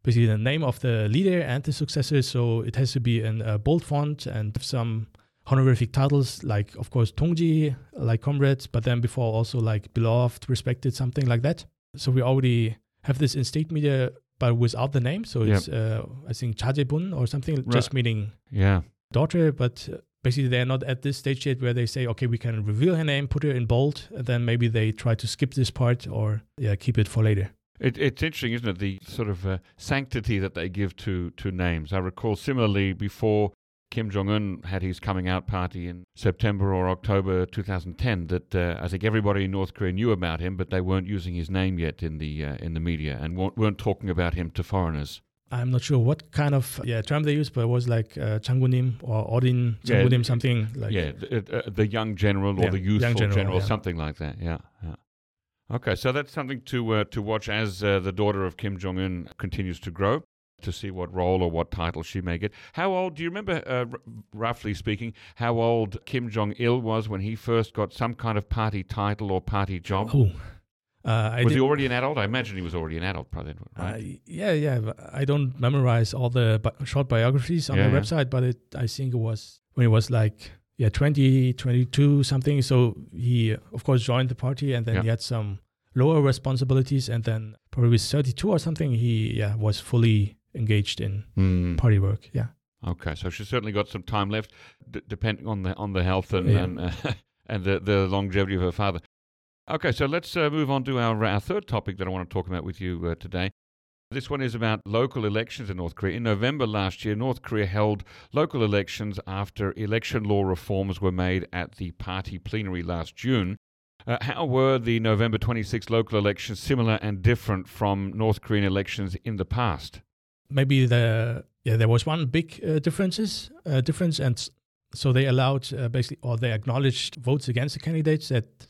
basically the name of the leader and the successor. So it has to be in a bold font and some honorific titles like, of course, Tongji, like comrades, but then before also like beloved, respected, something like that. So we already have this in state media, but without the name. So it's, yep. uh, I think, Chajebun or something, right. just meaning yeah daughter, but uh, basically they're not at this stage yet where they say, okay, we can reveal her name, put her in bold, and then maybe they try to skip this part or yeah, keep it for later. It, it's interesting, isn't it? The sort of uh, sanctity that they give to to names. I recall similarly before Kim Jong Un had his coming out party in September or October 2010. That uh, I think everybody in North Korea knew about him, but they weren't using his name yet in the uh, in the media and weren't talking about him to foreigners. I'm not sure what kind of yeah term they used, but it was like uh, Changunim or Odin Changunim, yeah, something like yeah, the, uh, the young general or yeah, the youthful general, general yeah. something like that. Yeah, yeah. Okay, so that's something to uh, to watch as uh, the daughter of Kim Jong Un continues to grow to see what role or what title she may get. How old, do you remember, uh, r- roughly speaking, how old Kim Jong il was when he first got some kind of party title or party job? Oh. Uh, was he already an adult? I imagine he was already an adult by then, right? Uh, yeah, yeah. I don't memorize all the bi- short biographies on yeah, the yeah. website, but it, I think it was when he was like, yeah, 20, 22, something. So he, of course, joined the party and then yeah. he had some lower responsibilities. And then probably with 32 or something, he yeah was fully engaged in mm. party work. Yeah. Okay, so she's certainly got some time left, d- depending on the on the health and yeah. and, uh, and the the longevity of her father. Okay, so let's uh, move on to our our third topic that I want to talk about with you uh, today. This one is about local elections in North Korea. In November last year, North Korea held local elections after election law reforms were made at the party plenary last June. Uh, how were the November 26 local elections similar and different from North Korean elections in the past? Maybe the yeah there was one big uh, differences uh, difference, and so they allowed uh, basically or they acknowledged votes against the candidates. That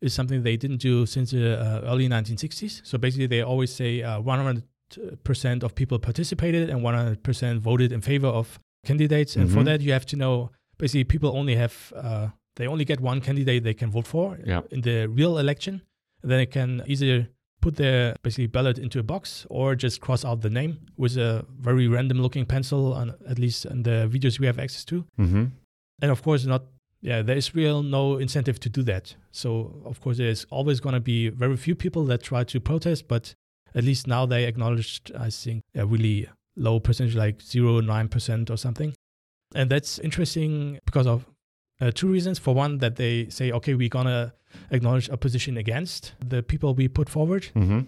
is something they didn't do since the uh, early 1960s. So basically, they always say 100 uh, percent of people participated and 100 percent voted in favor of candidates. And mm-hmm. for that, you have to know basically people only have uh, they only get one candidate they can vote for yeah. in the real election. And then it can either put their basically ballot into a box or just cross out the name with a very random looking pencil on at least in the videos we have access to. Mm-hmm. and of course not yeah there is real no incentive to do that. So of course there's always going to be very few people that try to protest but at least now they acknowledged i think a really low percentage like 0.9% or something. And that's interesting because of uh, two reasons. For one, that they say, okay, we're gonna acknowledge a position against the people we put forward. Mm-hmm.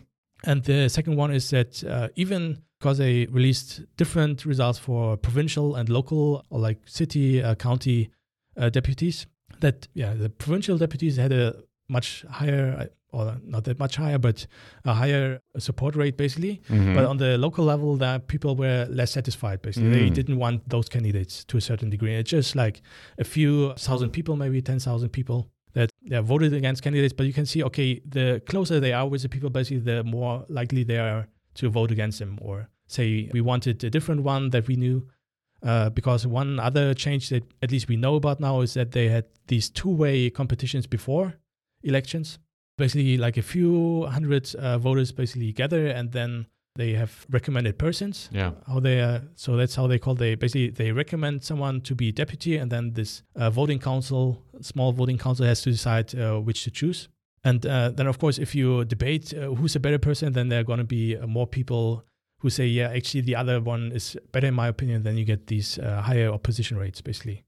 And the second one is that uh, even because they released different results for provincial and local, or like city, uh, county uh, deputies, that yeah, the provincial deputies had a much higher, or not that much higher, but a higher support rate basically. Mhm. But on the local level, that people were less satisfied. Basically, they Mm. didn't want those candidates to a certain degree. It's just like a few thousand people, maybe ten thousand people that yeah, voted against candidates. But you can see, okay, the closer they are with the people, basically, the more likely they are to vote against them or say we wanted a different one that we knew. Uh, because one other change that at least we know about now is that they had these two-way competitions before elections basically like a few hundred uh, voters basically gather and then they have recommended persons. Yeah. how they uh, so that's how they call they basically they recommend someone to be deputy and then this uh, voting council small voting council has to decide uh, which to choose. And uh, then of course if you debate uh, who's a better person then there are going to be uh, more people who say yeah actually the other one is better in my opinion then you get these uh, higher opposition rates basically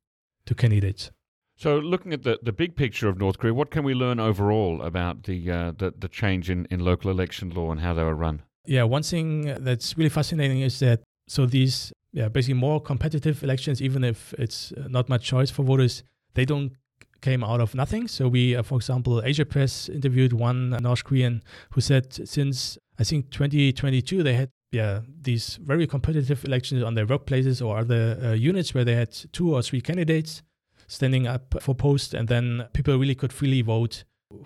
to candidates So, looking at the, the big picture of North Korea, what can we learn overall about the uh, the, the change in, in local election law and how they were run? Yeah, one thing that's really fascinating is that so these yeah basically more competitive elections, even if it's uh, not much choice for voters, they don't came out of nothing. So we, uh, for example, Asia Press interviewed one North Korean who said since I think 2022 they had yeah these very competitive elections on their workplaces or other uh, units where they had two or three candidates standing up for post, and then people really could freely vote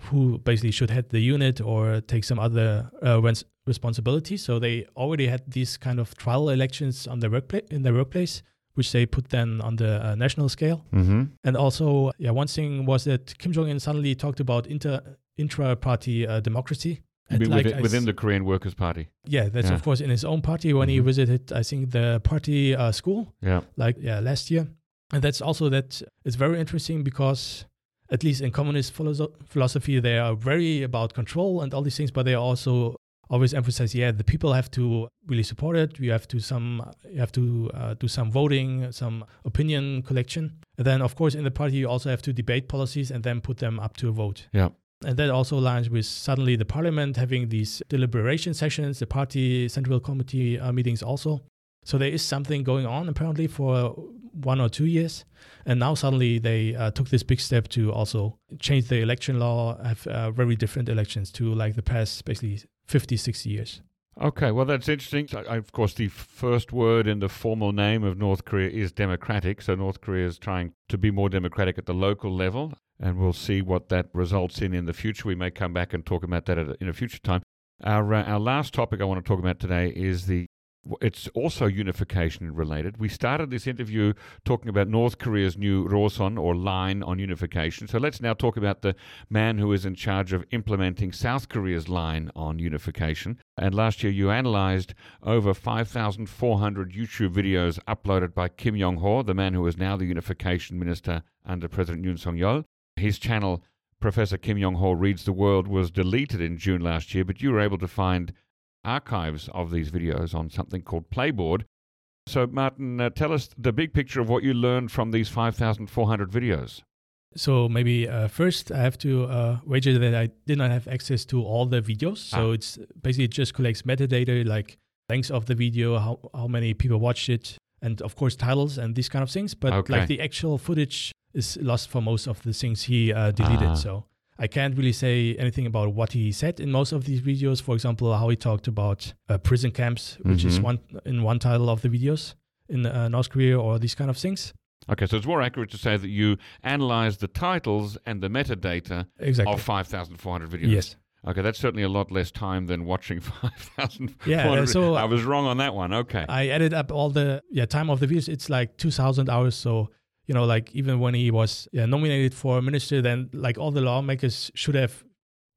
who basically should head the unit or take some other uh, res- responsibility. So they already had these kind of trial elections on their workplace in their workplace, which they put then on the uh, national scale. Mm-hmm. And also, yeah, one thing was that Kim Jong Un suddenly talked about inter intra-party uh, democracy. And like within, within s- the Korean Workers' Party. yeah, that's Yeah. of course in his own party when he Mhm. visited, I think the party uh, school Yeah. like yeah last year and that's also that it's very interesting because at least in communist philosophy they are very about control and all these things but they also always emphasize yeah the people have to really support it you have to some you have to uh, do some voting some opinion collection and then of course in the party you also have to debate policies and then put them up to a vote Yeah. and that also aligns with suddenly the parliament having these deliberation sessions, the party central committee uh, meetings also. So there is something going on apparently for one or two years. And now suddenly they uh, took this big step to also change the election law, have uh, very different elections to like the past basically 50, 60 years. Okay, well, that's interesting. So, of course, the first word in the formal name of North Korea is democratic. So, North Korea is trying to be more democratic at the local level, and we'll see what that results in in the future. We may come back and talk about that in a future time. Our, uh, our last topic I want to talk about today is the it's also unification related. We started this interview talking about North Korea's new Roson or line on unification. So let's now talk about the man who is in charge of implementing South Korea's line on unification. And last year you analyzed over 5,400 YouTube videos uploaded by Kim Yong Ho, the man who is now the unification minister under President Yoon Song Yeol. His channel, Professor Kim Yong Ho Reads the World, was deleted in June last year, but you were able to find archives of these videos on something called Playboard. So, Martin, uh, tell us the big picture of what you learned from these 5,400 videos. So maybe uh, first I have to uh, wager that I did not have access to all the videos. So Ah. it's basically it just collects metadata like length of the video, how, how many people watched it, and of course titles and these kind of things. But Okay. like the actual footage is lost for most of the things he uh, deleted. Ah. So I can't really say anything about what he said in most of these videos. For example, how he talked about uh, prison camps, which is Mhm. one in one title of the videos in uh, North Korea, or these kind of things. Okay, so it's more accurate to say that you analyzed the titles and the metadata Exactly. of 5,400 videos. Yes. Okay, that's certainly a lot less time than watching 5,400. Yeah, uh, so- I was wrong on that one. Okay. I added up all the yeah time of the videos. It's like two thousand hours. So you know, like even when he was yeah, nominated for minister, then like all the lawmakers should have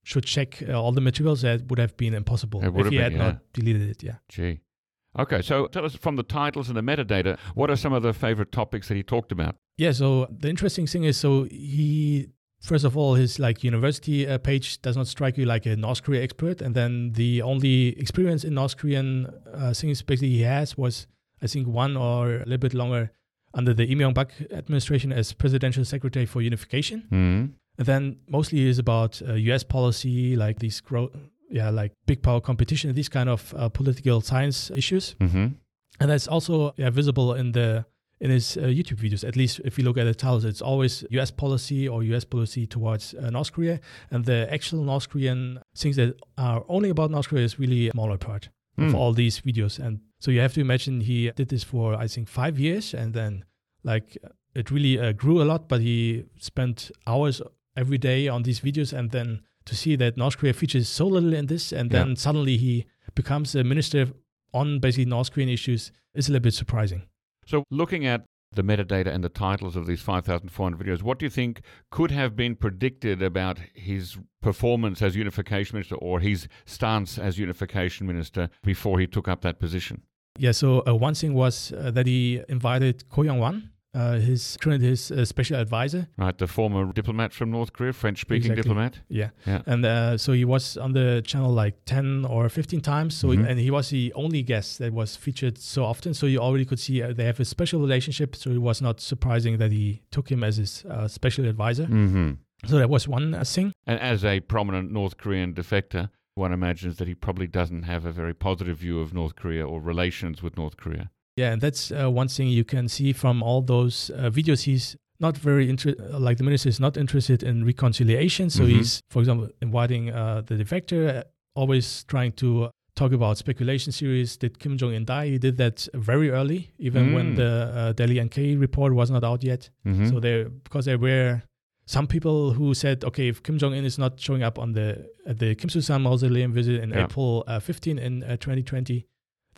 should check uh, all the materials. That would have been impossible if he been, had not deleted it. Yeah. Gee. Okay, so tell us from the titles and the metadata, what are some of the favorite topics that he talked about? Yeah. So the interesting thing is, so he first of all his like university uh, page does not strike you like a North Korea expert, and then the only experience in North Korean uh, things basically he has was I think one or a little bit longer under the Im Bak administration as presidential secretary for unification. hmm And then mostly is about uh, U.S. policy, like these grow, yeah, like big power competition, these kind of uh, political science issues. hmm And that's also yeah, visible in the in his uh, YouTube videos. At least if you look at the titles, it's always U.S. policy or U.S. policy towards uh, North Korea, and the actual North Korean things that are only about North Korea is really a smaller part of Mm. all these videos. And so you have to imagine he did this for I think five years, and then like it really uh, grew a lot. But he spent hours every day on these videos, and then to see that North Korea features so little in this, and Yeah. then suddenly he becomes a minister on basically North Korean issues is a little bit surprising. So, looking at the metadata and the titles of these 5,400 videos, what do you think could have been predicted about his performance as unification minister or his stance as unification minister before he took up that position? Yeah, so uh, one thing was uh, that he invited Ko Young Hwan, uh, his current his uh, special advisor. Right, the former diplomat from North Korea, French speaking Exactly. diplomat. Yeah, Yeah. and uh, so he was on the channel like ten or fifteen times. So Mhm. and he was the only guest that was featured so often. So you already could see uh, they have a special relationship. So it was not surprising that he took him as his uh, special advisor. Mm-hmm. So that was one uh, thing. And as a prominent North Korean defector, one imagines that he probably doesn't have a very positive view of North Korea or relations with North Korea. Yeah, and that's uh, one thing you can see from all those uh, videos. He's not very interested, like the minister is not interested in reconciliation. So Mhm. he's, for example, inviting uh, the defector, uh, always trying to talk about speculation series. Did Kim Jong Un die? He did that very early, even when Mm. the uh, Daily NK report was not out yet. Mhm. So there, because there were some people who said, okay, if Kim Jong Un is not showing up on the at the Kumsusan mausoleum visit in Yeah. April uh, 15 in uh, 2020,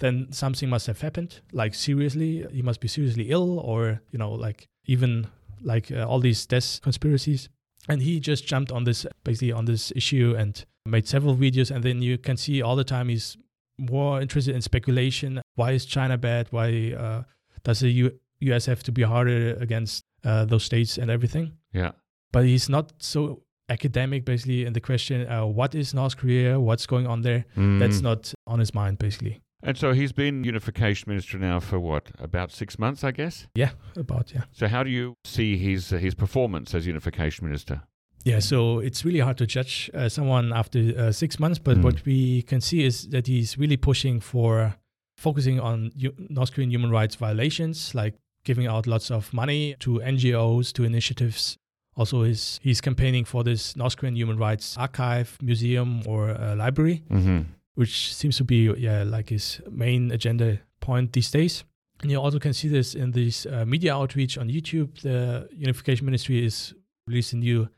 then something must have happened. Like seriously, he must be seriously ill, or you know, like even like uh, all these death conspiracies. And he just jumped on this basically on this issue and made several videos. And then you can see all the time he's more interested in speculation. Why is China bad? Why uh, does the U- U.S. have to be harder against uh, those states and everything? yeah. But he's not so academic, basically, in the question: uh, what is North Korea? What's going on there? That's Mm. not on his mind, basically. And so he's been unification minister now for what, about six months, I guess? Yeah, about yeah. So how do you see his uh, his performance as unification minister? Yeah, so it's really hard to judge uh, someone after uh, six months, but Mm. what we can see is that he's really pushing for focusing on u- North Korean human rights violations, like giving out lots of money to NGOs, to initiatives. Also, he's, he's campaigning for this North Korean human rights archive, museum, or uh, library, Mm-hmm. Which seems to be yeah like his main agenda point these days. And you also can see this in this uh, media outreach on YouTube. The Unification Ministry is released a new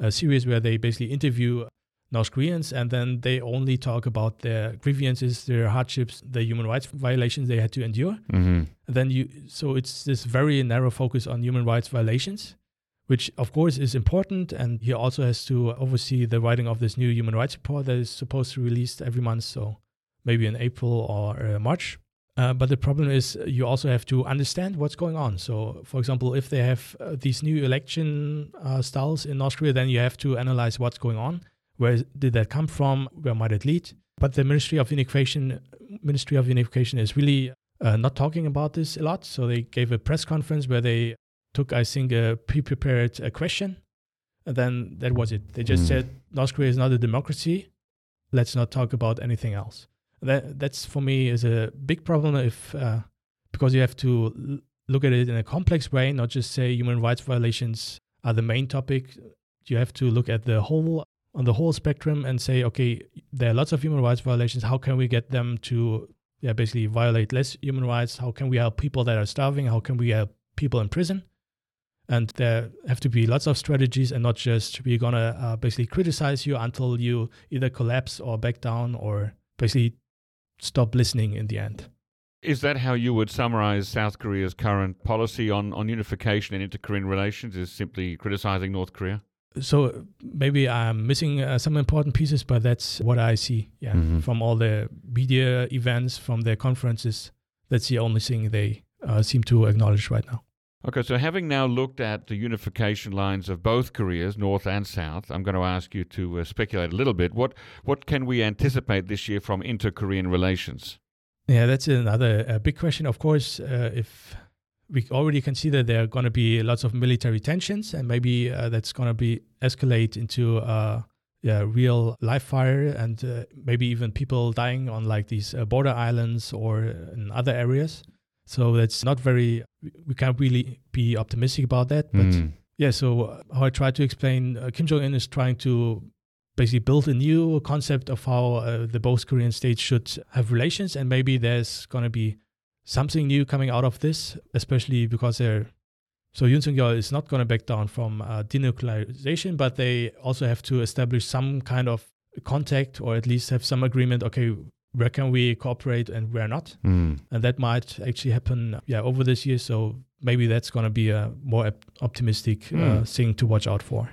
uh, series where they basically interview North Koreans and then they only talk about their grievances, their hardships, the human rights violations they had to endure. Mm-hmm. And then you, so it's this very narrow focus on human rights violations, which of course is important. And he also has to oversee the writing of this new human rights report that is supposed to be released every month. So maybe in April or uh, March. Uh, but the problem is uh, you also have to understand what's going on. So, for example, if they have uh, these new election uh, styles in North Korea, then you have to analyze what's going on. Where did that come from? Where might it lead? But the Ministry of Unification, Ministry of Unification, is really uh, not talking about this a lot. So they gave a press conference where they took, I think, a pre-prepared uh, question, and then that was it. They just Mm. said North Korea is not a democracy. Let's not talk about anything else. That that's for me is a big problem if uh, because you have to l- look at it in a complex way, not just say human rights violations are the main topic. You have to look at the whole on the whole spectrum and say, okay, there are lots of human rights violations. How can we get them to yeah basically violate less human rights? How can we help people that are starving? How can we help people in prison? And there have to be lots of strategies and not just we're gonna uh, basically criticize you until you either collapse or back down or basically stop listening in the end. Is that how you would summarize South Korea's current policy on, on unification and inter-Korean relations? Is simply criticizing North Korea? So maybe I'm missing uh, some important pieces, but that's what I see. Yeah, Mhm. from all the media events, from their conferences, that's the only thing they uh, seem to acknowledge right now. Okay, so having now looked at the unification lines of both Koreas, North and South, I'm going to ask you to uh, speculate a little bit. What what can we anticipate this year from inter-Korean relations? Yeah, that's another uh, big question. Of course, uh, if we already can see that there are going to be lots of military tensions, and maybe uh, that's going to be escalate into uh, yeah real live fire, and uh, maybe even people dying on like these border islands or in other areas. So that's not very. We can't really be optimistic about that. But Mm. yeah, so uh, how I try to explain, uh, Kim Jong Un is trying to basically build a new concept of how uh, the both Korean states should have relations, and maybe there's gonna be something new coming out of this, especially because they're. So Yoon Suk Yeol is not going to back down from uh, denuclearization, but they also have to establish some kind of contact or at least have some agreement. Okay, where can we cooperate and where not? Mm. and that might actually happen yeah over this year so maybe that's going to be a more op- optimistic Hmm. uh, thing to watch out for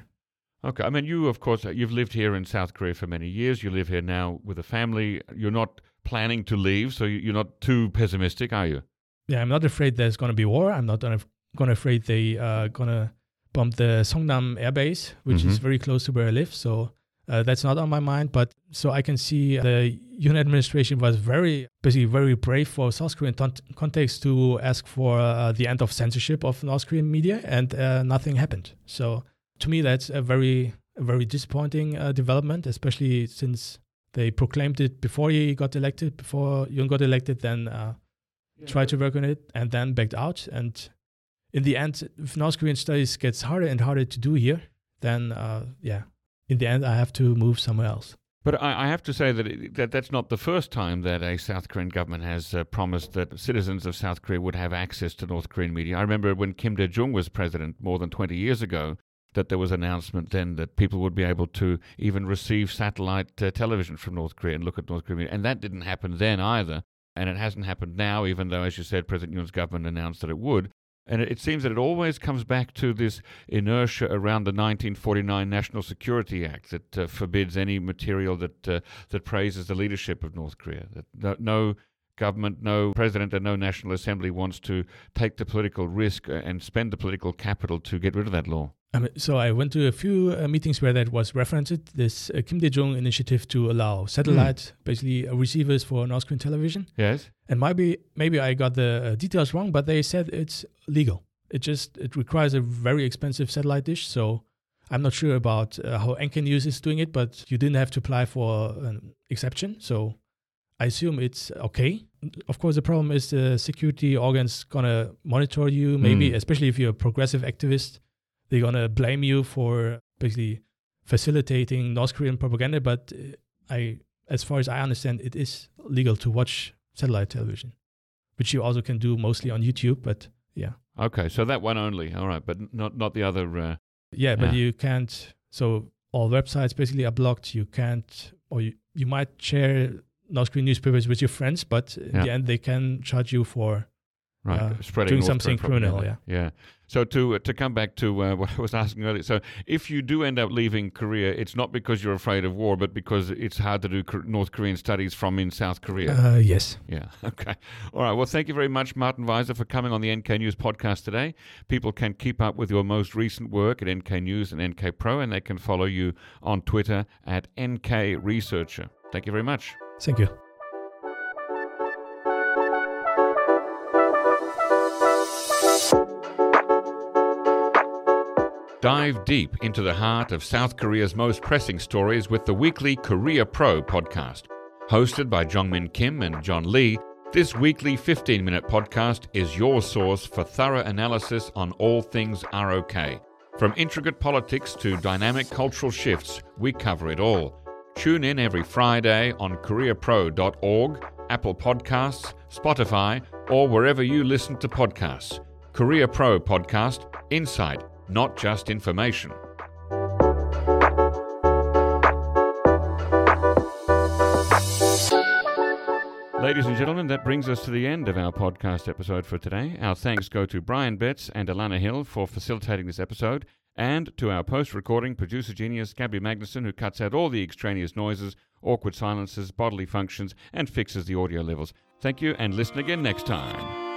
Okay. I mean, you, of course, uh, you've lived here in South Korea for many years. You live here now with a family. You're not planning to leave, so you- you're not too pessimistic, are you? yeah i'm not afraid there's going to be war i'm not going to afraid they uh, going to bomb the songnam air base which is Mhm. very close to where i live so uh, that's not on my mind but so i can see the Yoon administration was very basically very brave for south korean ton- context to ask for uh, the end of censorship of north korean media and uh, nothing happened. So to me that's a very a very disappointing uh, development especially since they proclaimed it before he got elected before Yoon got elected then uh, tried to work on it and then backed out. And in the end, if North Korean studies gets harder and harder to do here, then uh, yeah, in the end, I have to move somewhere else. But I, I have to say that, it, that that's not the first time that a South Korean government has uh, promised that citizens of South Korea would have access to North Korean media. I remember when Kim Dae Jung was president more than 20 years ago, that there was an announcement then that people would be able to even receive satellite uh, television from North Korea and look at North Korean media. And that didn't happen then either. And it hasn't happened now, even though, as you said, President Yoon's government announced that it would. And it, seems that it always comes back to this inertia around the 1949 National Security Act that uh, forbids any material that uh, that praises the leadership of North Korea. That no government, no president, and no National Assembly wants to take the political risk uh, and spend the political capital to get rid of that law. Um, so I went to a few uh, meetings where that was referenced. This uh, Kim Dae Jung initiative to allow satellite, basically uh, receivers for North Korean television. Yes. And maybe maybe I got the uh, details wrong, but they said it's legal. It just it requires a very expensive satellite dish. So I'm not sure about uh, how NK News is doing it, but you didn't have to apply for an exception. So I assume it's okay. Of course, the problem is the security organs gonna monitor you. Maybe, Mm. especially if you're a progressive activist, they're gonna blame you for basically facilitating North Korean propaganda. But uh, I, as far as I understand, it is legal to watch satellite television, which you also can do mostly on YouTube. But yeah, Okay, so that one only. All right, but not not the other. Uh, yeah, but you can't. So all websites basically are blocked. You can't, or you, you might share North Korean newspapers with your friends, but in Yeah. the end they can charge you for right, Uh, spreading doing something criminal, propaganda. Yeah. So to uh, to come back to uh, what I was asking earlier, so if you do end up leaving Korea, it's not because you're afraid of war, but because it's hard to do North Korean studies from in South Korea. Uh, yes. Yeah. Okay. All right. Well, thank you very much, Martin Weiser, for coming on the NK News podcast today. People can keep up with your most recent work at NK News and NK Pro, and they can follow you on Twitter at NK Researcher. Thank you very much. Thank you. Dive deep into the heart of South Korea's most pressing stories with the weekly Korea Pro podcast. Hosted by Jeongmin Kim and John Lee, this weekly 15 minute podcast is your source for thorough analysis on all things ROK. From intricate politics to dynamic cultural shifts, we cover it all. Tune in every Friday on KoreaPro.org, Apple Podcasts, Spotify, or wherever you listen to podcasts. Korea Pro Podcast Insight, not just information. Ladies and gentlemen, that brings us to the end of our podcast episode for today. Our thanks go to Brian Betts and Alana Hill for facilitating this episode, and to our post recording producer genius Gabby Magnuson, who cuts out all the extraneous noises, awkward silences, bodily functions, and fixes the audio levels. Thank you, and listen again next time.